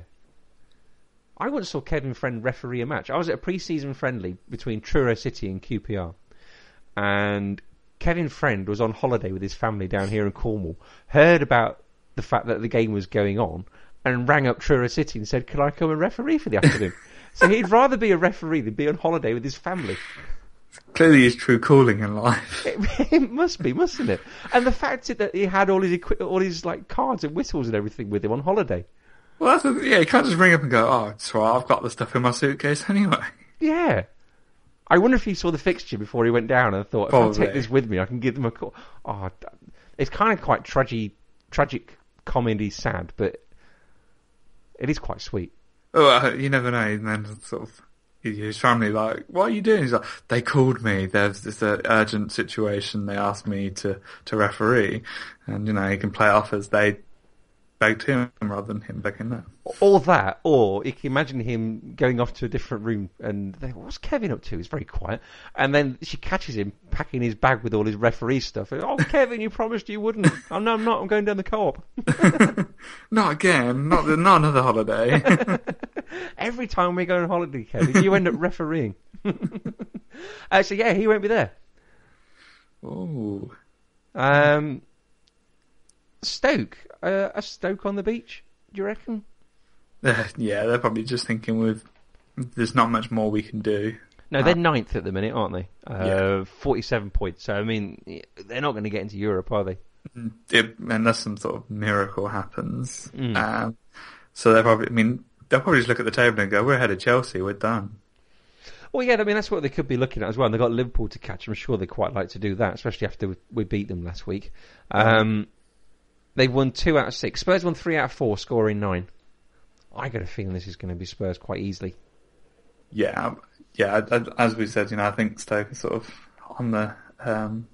I once saw Kevin Friend referee a match. I was at a pre-season friendly between Truro City and QPR, and Kevin Friend was on holiday with his family down here in Cornwall. Heard about the fact that the game was going on, and rang up Truro City and said, "Can I come and referee for the afternoon?" [laughs] so he'd rather be a referee than be on holiday with his family. Clearly his true calling in life. It, [laughs] it must be, mustn't it? And the fact that he had all his equi- all his like cards and whistles and everything with him on holiday. Well, that's a, yeah, you can't just ring up and go, oh, it's all right, I've got the stuff in my suitcase anyway. Yeah. I wonder if he saw the fixture before he went down and thought, if I Probably. take this with me, I can give them a call. Oh, it's kind of quite tragic, tragic comedy, sad, but it is quite sweet. Oh, uh, you never know. And then sort of, his family like, "What are you doing?" He's like, "They called me. There's this uh, urgent situation. They asked me to to referee, and you know he can play it off as they begged him rather than him begging them." Or that, or you can imagine him going off to a different room and they, what's Kevin up to? He's very quiet. And then she catches him packing his bag with all his referee stuff. Oh, [laughs] Kevin, you promised you wouldn't. Oh, no, I'm not. I'm going down the co-op. [laughs] Not again. Not not another holiday. [laughs] Every time we go on holiday, Kevin, you end up refereeing. uh, so yeah, he won't be there. Ooh. Um, Stoke, uh, a Stoke on the beach. Do you reckon? Uh, [laughs] yeah, they're probably just thinking with there's not much more we can do. No, they're ninth at the minute, aren't they? Uh, Yeah. 47 points. So, I mean, they're not going to get into Europe, are they? It, unless some sort of miracle happens. Mm. Um, so they're probably, I mean, they'll probably just look at the table and go, we're ahead of Chelsea, we're done. Well, yeah, I mean, that's what they could be looking at as well. And they've got Liverpool to catch. I'm sure they'd quite like to do that, especially after we- we beat them last week. Um, they've won two out of six. Spurs won three out of four, scoring nine. I got a feeling this is going to be Spurs quite easily. Yeah, um, yeah, as we said, you know, I think Stoke is sort of on the, um,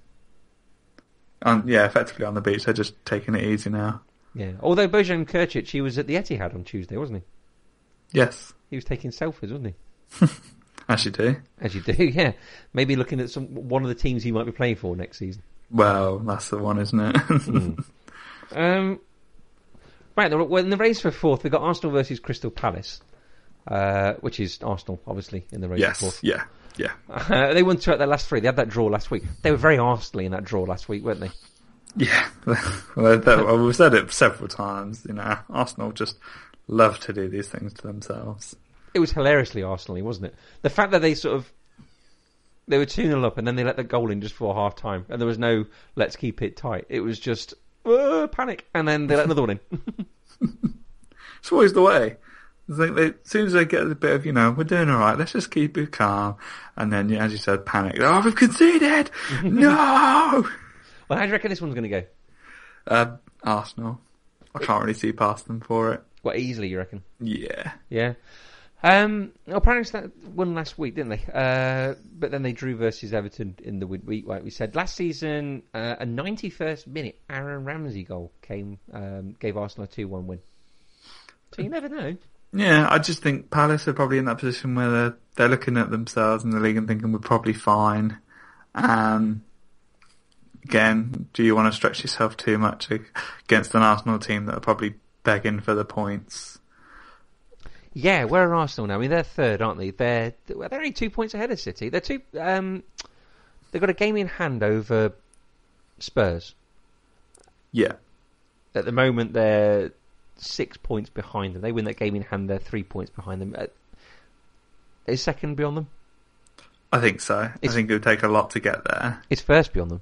on, yeah, effectively on the beach. They're just taking it easy now. Yeah. Although Bojan Krkić, he was at the Etihad on Tuesday, wasn't he? Yes, He was taking selfies, wasn't he? [laughs] as you do. As you do, [laughs] yeah. Maybe looking at some one of the teams he might be playing for next season. Well, that's the one, isn't it? [laughs] Um, right, the- well, in the race for fourth, we've got Arsenal versus Crystal Palace, uh, which is Arsenal, obviously, in the race for fourth. yeah, yeah. Uh, they won two out of their last three. They had that draw last week. They were very Arsenal in that draw last week, weren't they? Yeah, [laughs] well, that, well, we've said it several times. You know, Arsenal just love to do these things to themselves. It was hilariously Arsenal, wasn't it? The fact that they sort of they were 2 0 up and then they let the goal in just for half time and there was no let's keep it tight. It was just uh, panic and then they let another one in. [laughs] It's always the way. I think they, as soon as they get a bit of, you know, we're doing all right, let's just keep it calm, and then, yeah, as you said, panic. Oh, we've conceded! [laughs] no! well, how do you reckon this one's going to go? Uh, Arsenal. I can't really see past them for it. What easily, you reckon? Yeah. Yeah. Um, Palace that won last week, didn't they? Uh, but then they drew versus Everton in the week, like we said. Last season, uh, a 91st minute Aaron Ramsey goal came, um, gave Arsenal a 2 1 win. So you never know. Yeah, I just think Palace are probably in that position where they're, they're looking at themselves in the league and thinking we're probably fine. Um, again, do you want to stretch yourself too much against an Arsenal team that are probably begging for the points? Yeah, where are Arsenal now? I mean, they're third, aren't they? They're they're only two points ahead of City. They're two. Um, they've got a game in hand over Spurs Yeah. at the moment. They're six points behind them. They win that game in hand. They're three points behind them. Uh, is second beyond them? I think so. I think it would take a lot to get there. It's first beyond them?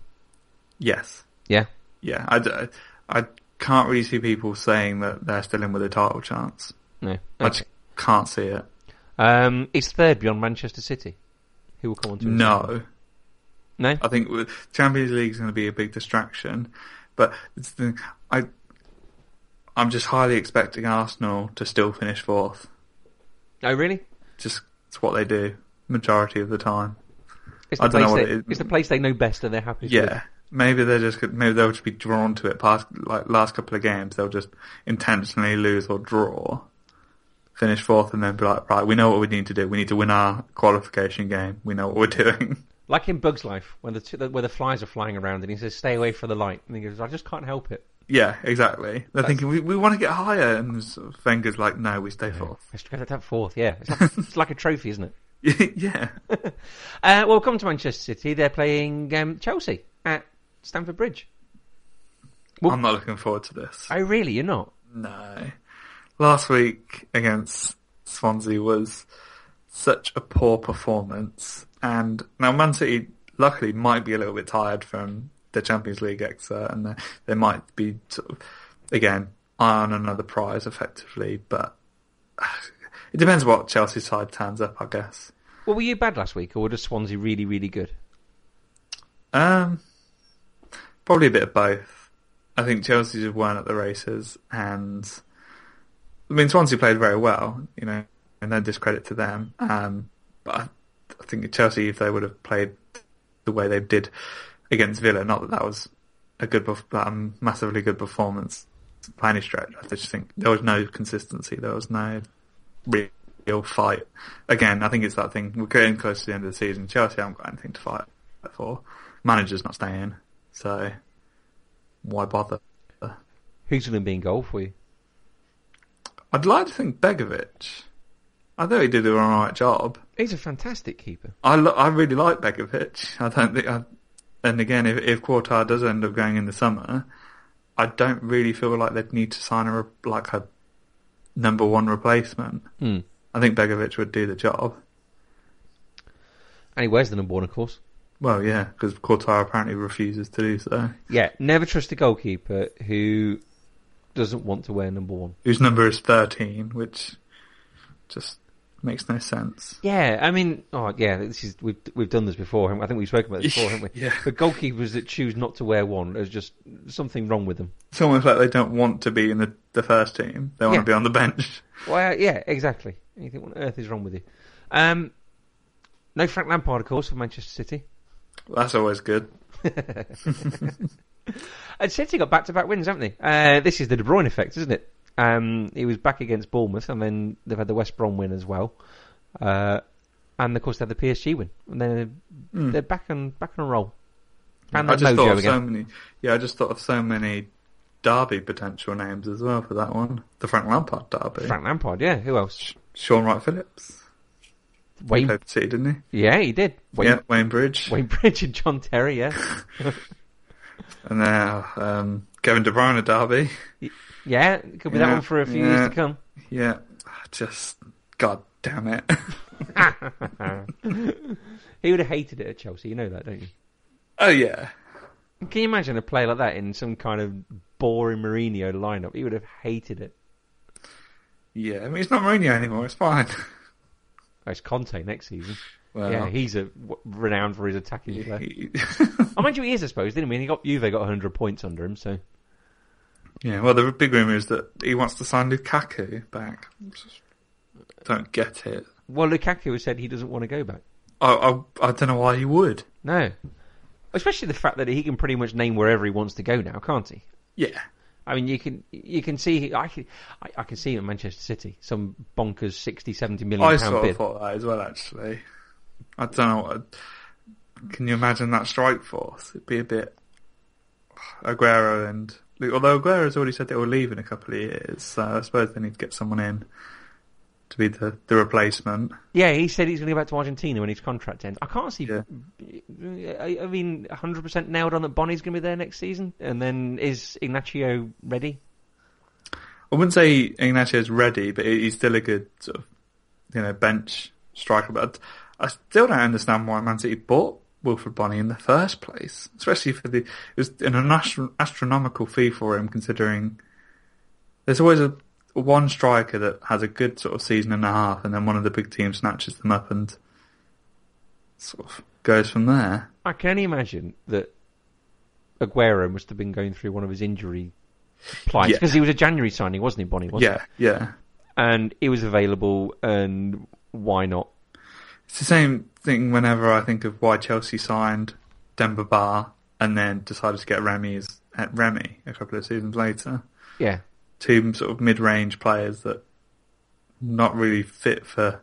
Yes. Yeah. Yeah. I, I can't really see people saying that they're still in with a title chance. No. I just can't see it. Um, is third beyond Manchester City? Who will come on to? No. second. No. I think Champions League is going to be a big distraction, but it's the, I, I'm just highly expecting Arsenal to still finish fourth. Oh, really? Just it's what they do majority of the time. It's I the don't know place what they, it is. It's the place they know best, and they're happy. with. Yeah, maybe they're just maybe they'll just be drawn to it. Past like last couple of games, they'll just intentionally lose or draw, finish fourth, and then be like, right, we know what we need to do. We need to win our qualification game. We know what we're [laughs] doing. Like in Bug's Life, when the, two, where the flies are flying around, and he says, "Stay away from the light," and he goes, "I just can't help it." yeah, exactly. They're thinking we we want to get higher, and Wenger's like, no, we stay fourth. Let's go to that fourth. Yeah, it's like, [laughs] it's like a trophy, isn't it? [laughs] yeah. Uh, well, come to Manchester City. They're playing um, Chelsea at Stamford Bridge. Well- I'm not looking forward to this. Oh, really? You're not? No. Last week against Swansea was such a poor performance. And now Man City, luckily, might be a little bit tired from the Champions League exit and they, they might be, sort of, again, on another prize effectively. But [sighs] it depends what Chelsea side turns up, I guess. Well, were you bad last week, or were just Swansea really, really good? Um, probably a bit of both. I think Chelsea just weren't at the races, and I mean Swansea played very well, you know, and no discredit to them. Um, But I, I think Chelsea, if they would have played the way they did against Villa, not that that was a good, perf- um, massively good performance by any stretch. I just think there was no consistency. There was no real fight. Again, I think it's that thing. We're getting close to the end of the season. Chelsea haven't got anything to fight for. Manager's not staying, so why bother? Who's going to be in goal for you? I'd like to think Begovic. I thought he did an alright job. He's a fantastic keeper. I lo- I really like Begovic. I don't think I, and again, if, if Courtois does end up going in the summer, I don't really feel like they'd need to sign a, re- like a number one replacement. Hmm. I think Begovic would do the job. And he wears the number one, of course. Well, yeah, because Courtois apparently refuses to do so. Yeah, never trust a goalkeeper who doesn't want to wear number one. Whose number is 13, which just makes no sense. Yeah, I mean, oh yeah, this is we've we've done this before. haven't? I think we've spoken about this before, haven't we? [laughs] Yeah. But goalkeepers that choose not to wear one, there's just something wrong with them. It's almost like they don't want to be in the, the first team. They want Yeah. to be on the bench. [laughs] Well, yeah, exactly. You think, what on earth is wrong with you? Um, no Frank Lampard, of course, for Manchester City. That's always good. [laughs] And City got back-to-back wins, haven't they? Uh, this is the De Bruyne effect, isn't it? Um, he was back against Bournemouth, and then they've had the West Brom win as well, uh, and of course they had the PSG win, and then Mm. they're back on back on a roll. Found I that just thought of again. so many. Yeah, I just thought of so many Derby potential names as well for that one. The Frank Lampard Derby. Frank Lampard, yeah. Who else? Shaun Wright-Phillips. Wayne. Played for City, didn't he? Yeah, he did. he? Wayne, yeah, Wayne Bridge. Wayne Bridge and John Terry, yeah. [laughs] And now um, Kevin De Bruyne at Derby. yeah, it could be that one for a few yeah. years to come. Yeah, just God damn it. [laughs] He would have hated it at Chelsea, you know that, don't you? oh yeah, Can you imagine a play like that in some kind of boring Mourinho lineup? He would have hated it. yeah. I mean, it's not Mourinho anymore. It's fine. [laughs] Oh, it's Conte next season. Well, yeah, he's a w- renowned for his attacking play. he- [laughs] I you, he is, I suppose, didn't he? I mean, he got Juve got 100 points under him, so yeah. Well, the big rumor is that he wants to sign Lukaku back. Don't get it. well, Lukaku has said he doesn't want to go back. I, I I don't know why he would. No, especially the fact that he can pretty much name wherever he wants to go now, can't he? Yeah, I mean, you can you can see I can I, I can see him at Manchester City, some bonkers 60, 70 million I pound sort bid. of thought that as well. Actually, I don't know. Can you imagine that strike force? It'd be a bit Aguero and although Aguero's already said they will leave in a couple of years, so I suppose they need to get someone in to be the the replacement. Yeah, he said he's going to go back to Argentina when his contract ends. I can't see. Yeah. I, I mean, 100% nailed on that Bony's going to be there next season, and then is Iheanacho ready? I wouldn't say Iheanacho's ready, but he's still a good sort of, you know, bench striker. But I still don't understand why Man City bought Wilfried Bony in the first place, especially for the it was an astro- astronomical fee for him, considering there's always a one striker that has a good sort of season and a half, and then one of the big teams snatches them up and sort of goes from there. I can only imagine that Aguero must have been going through one of his injury plights Yeah. because he was a January signing, wasn't he, Bony? Wasn't Yeah, yeah. and he was available, and why not? It's the same thing whenever I think of why Chelsea signed Demba Ba and then decided to get Remy at Remy a couple of seasons later. Yeah, Two sort of mid-range players that not really fit for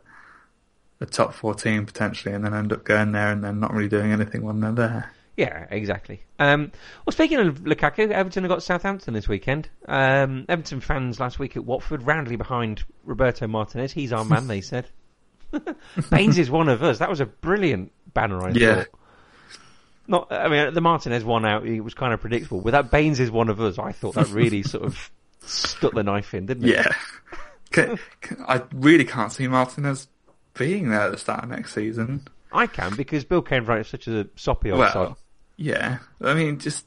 a top four team potentially, and then end up going there and then not really doing anything when they're there. yeah, exactly. Um, well, speaking of Lukaku, Everton have got Southampton this weekend. Um, Everton fans last week at Watford roundly behind Roberto Martinez. He's our man, they said. [laughs] Baines is one of us. That was a brilliant banner, I Yeah. thought. Not, I mean, the Martinez one out, it was kind of predictable. With that Baines is one of us, I thought that really sort of stuck the knife in, didn't it? Yeah. Can- can- I really can't see Martinez being there at the start of next season. I can because Bill Kenwright is such a soppy old sod. Well, yeah. I mean, just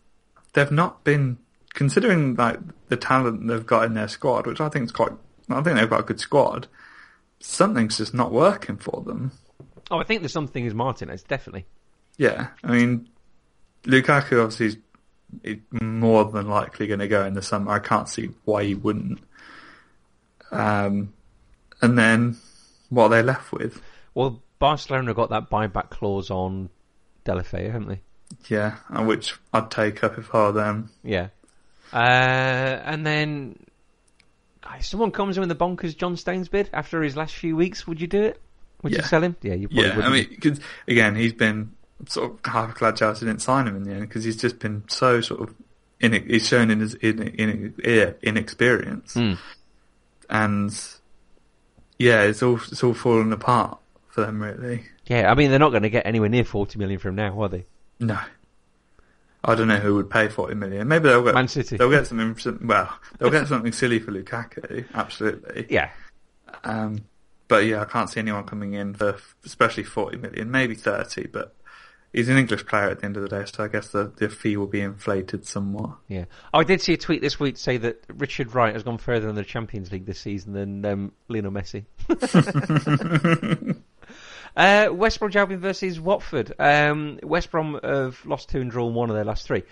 they've not been considering like the talent they've got in their squad, which I think is quite. I think they've got a good squad. Something's just not working for them. Oh, I think there's something is Martinez, definitely. Yeah, I mean, Lukaku obviously is, more than likely going to go in the summer. I can't see why he wouldn't. Um, and then what are they left with? Well, Barcelona got that buyback clause on Deulofeu, haven't they? Yeah, which I'd take up if I were them. Yeah. Uh, and then, guys, someone comes in with the bonkers John Stones bid after his last few weeks. Would you do it? Would you sell him? Yeah, you probably Yeah, would. I mean, cause, again, he's been sort of half a glad Chelsea didn't sign him in the end because he's just been so sort of in, he's shown in his in, in, in, inexperience, Hmm. and yeah, it's all it's all fallen apart for them really. yeah, I mean, they're not going to get anywhere near 40 million from now, are they? No, I don't know who would pay forty million. Maybe they'll get Man City. They'll get something. some- Well, they'll get something silly for Lukaku, absolutely. Yeah. Um, but yeah, I can't see anyone coming in for especially 40 million, maybe 30, but he's an English player at the end of the day, so I guess the, the fee will be inflated somewhat. Yeah. Oh, I did see a tweet this week say that Richard Wright has gone further in the Champions League this season than um, Lionel Messi. [laughs] [laughs] uh, West Brom Albion versus Watford. Um, West Brom have lost two and drawn one of their last three.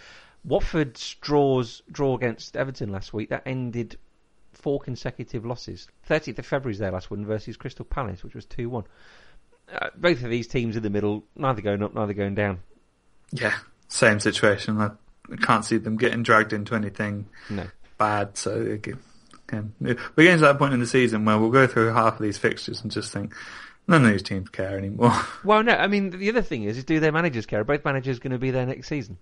Watford's draws draw against Everton last week that ended four consecutive losses. 30th of February's their last one versus Crystal Palace, which was two one. Uh, both of these teams in the middle, neither going up, neither going down. Yeah, same situation. I I can't see them getting dragged into anything No. bad, so again, we're getting to that point in the season where we'll go through half of these fixtures and just think, none of these teams care anymore. [laughs] Well, no, I mean, the other thing is, is do their managers care? Are both managers going to be there next season?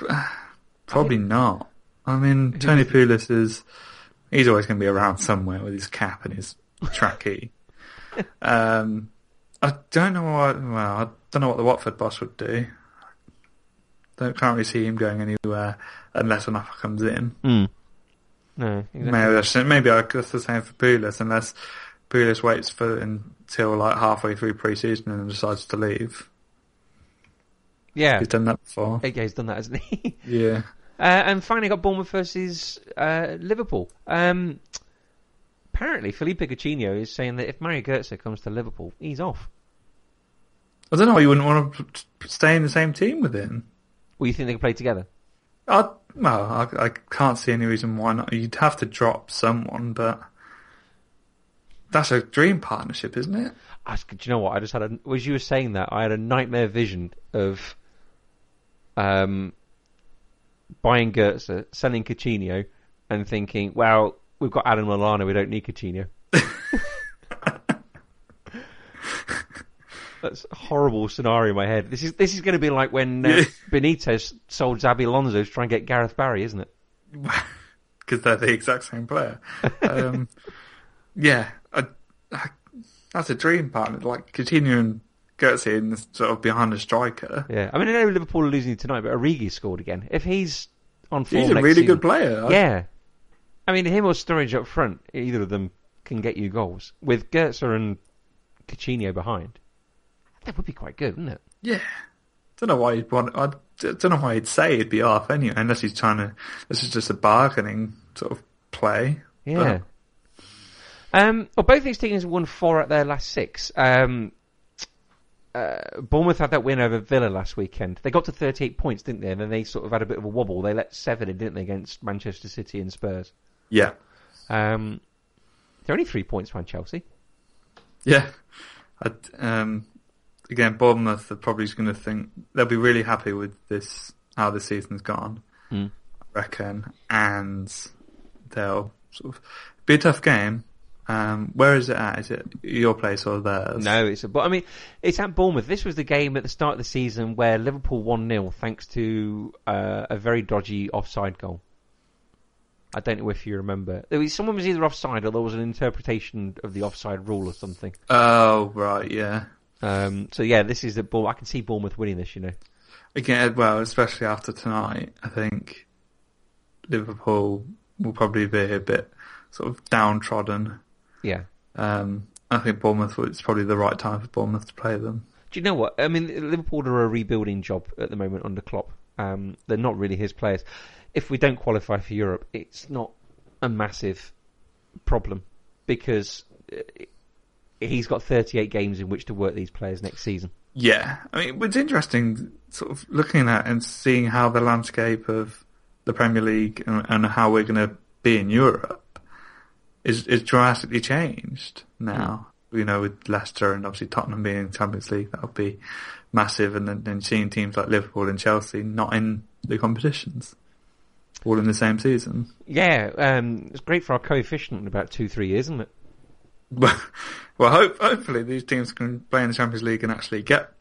[sighs] Probably not. I mean, Tony Pulis is, he's always going to be around somewhere with his cap and his trackie. [laughs] um, I don't know what, well, I don't know what the Watford boss would do. Don't, can't really see him going anywhere unless an offer comes in. Mm. No, exactly. Maybe that's, maybe I guess the same for Pulis unless Pulis waits for until like halfway through pre-season and decides to leave. Yeah. He's done that before. Yeah, he's done that, hasn't he? [laughs] Yeah. uh, and finally got Bournemouth versus uh, Liverpool. Um, apparently, Philippe Coutinho is saying that if Mario Götze comes to Liverpool, he's off. I don't know why you wouldn't want to stay in the same team with him. Well, you think they can play together? I, well, I, I can't see any reason why not. You'd have to drop someone, but that's a dream partnership, isn't it? I, do you know what? I just had a. As you were saying that, I had a nightmare vision of um, buying Götze, selling Coutinho, and thinking, "Well, we've got Adam Lallana, we don't need Coutinho." [laughs] That's a horrible scenario in my head. This is this is going to be like when uh, Benitez sold Xabi Alonso to try and get Gareth Barry, isn't it? [laughs] Because they're the exact same player. Um, [laughs] yeah, that's a dream partner. Like Coutinho and Götze in the, sort of behind a striker. Yeah. I mean, I know Liverpool are losing tonight, but Origi scored again. If he's on form, He's a really season- good player. Yeah. I mean, him or Sturridge up front, either of them can get you goals. With Götze and Coutinho behind, that would be quite good, wouldn't it? Yeah. Don't know why he'd want. I don't know why he'd say he'd be off anyway, unless he's trying to. This is just a bargaining sort of play. Yeah. Um, well, both these teams won four at their last six. Um, uh, Bournemouth had that win over Villa last weekend. They got to 38 points, didn't they? And then they sort of had a bit of a wobble. They let seven in, didn't they, against Manchester City and Spurs. Yeah. Um, they're only three points behind Chelsea. Yeah. I'd, um, again, Bournemouth are probably just going to think they'll be really happy with this how the season's gone. Hmm. I reckon, and they'll sort of be a tough game. Um, where is it at? Is it your place or theirs? No, it's a, but I mean, it's at Bournemouth. This was the game at the start of the season where Liverpool won 0 thanks to uh, a very dodgy offside goal. I don't know if you remember. Was, someone was either offside or there was an interpretation of the offside rule or something. Oh right, yeah. Um, so yeah, this is the ball. I can see Bournemouth winning this. You know. Again, well, especially after tonight, I think Liverpool will probably be a bit sort of downtrodden. Yeah. Um, I think Bournemouth. It's probably the right time for Bournemouth to play them. Do you know what? I mean, Liverpool are a rebuilding job at the moment under Klopp. Um, they're not really his players. If we don't qualify for Europe, it's not a massive problem because uh, he's got 38 games in which to work these players next season. Yeah, I mean, it's interesting, sort of looking at and seeing how the landscape of the Premier League and, and how we're going to be in Europe is is drastically changed now. you know, with Leicester and obviously Tottenham being in the Champions League, that would be massive. And then, then seeing teams like Liverpool and Chelsea not in the competitions, all in the same season. Yeah, um, it's great for our coefficient in about two, three years, isn't it? Well, [laughs] well, hope, hopefully these teams can play in the Champions League and actually get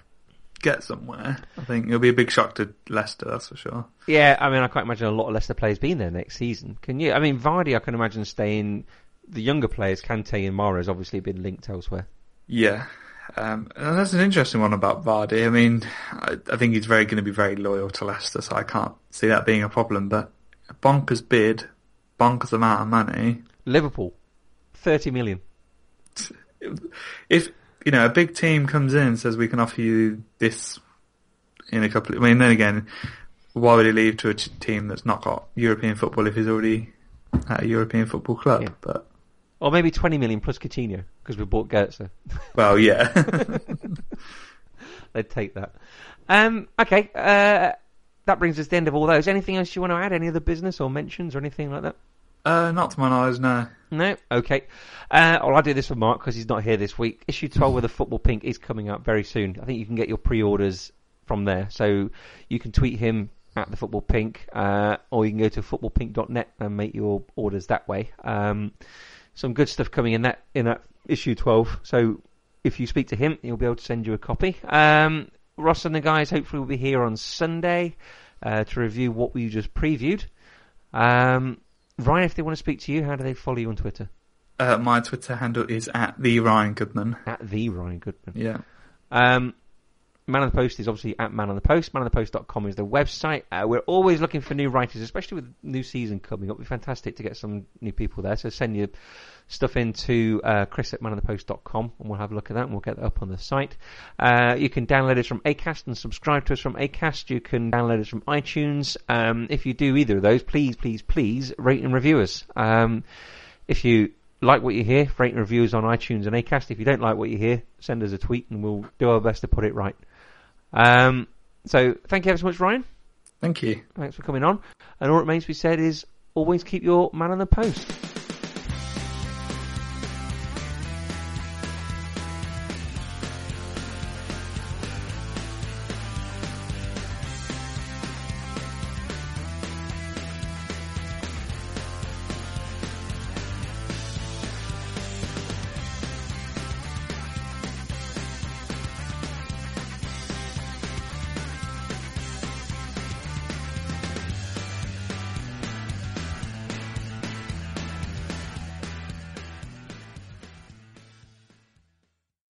get somewhere. I think it'll be a big shock to Leicester, that's for sure. Yeah, I mean, I can't imagine a lot of Leicester players being there next season. Can you? I mean, Vardy, I can imagine staying. The younger players, Kante and Mahrez, has obviously been linked elsewhere. Yeah. Um, and that's an interesting one about Vardy. I mean, I, I think he's very going to be very loyal to Leicester, so I can't see that being a problem. But a bonkers bid, bonkers amount of money. Liverpool, thirty million. If you know a big team comes in and says we can offer you this in a couple. Of, I mean, then again, why would he leave to a team that's not got European football if he's already at a European football club? Yeah. But Or maybe 20 million plus Coutinho, because we bought Götze. [laughs] well, yeah. [laughs] They'd take that. Um, okay, uh, that brings us to the end of all those. Anything else you want to add? Any other business or mentions or anything like that? uh, not to my knowledge, no. No? Okay. Uh, well, I'll do this for Mark because he's not here this week. Issue 12 with the Football Pink is coming up very soon. I think you can get your pre-orders from there. So you can tweet him at the Football Pink, uh, or you can go to footballpink.net and make your orders that way. Um, some good stuff coming in that in that issue 12. So if you speak to him, he'll be able to send you a copy. Um, Ross and the guys hopefully will be here on Sunday uh, to review what we just previewed. Um, Ryan, if they want to speak to you, how do they follow you on Twitter? Uh, my Twitter handle is at the Ryan Goodman. At the Ryan Goodman. Yeah. Um, Man on the Post is obviously at Man on the Post. ManOnThePost.com is the website. Uh, we're always looking for new writers, especially with new season coming up. It'd be fantastic to get some new people there. So send your stuff into uh, Chris at ManOnThePost.com and we'll have a look at that and we'll get that up on the site. Uh, you can download us from Acast and subscribe to us from Acast. You can download us from iTunes. Um, if you do either of those, please, please, please rate and review us. Um, if you like what you hear, rate and review us on iTunes and Acast. If you don't like what you hear, send us a tweet and we'll do our best to put it right. Um, so thank you ever so much, Ryan. Thank you. Thanks for coming on. And all that remains to be said is always keep your man on the post.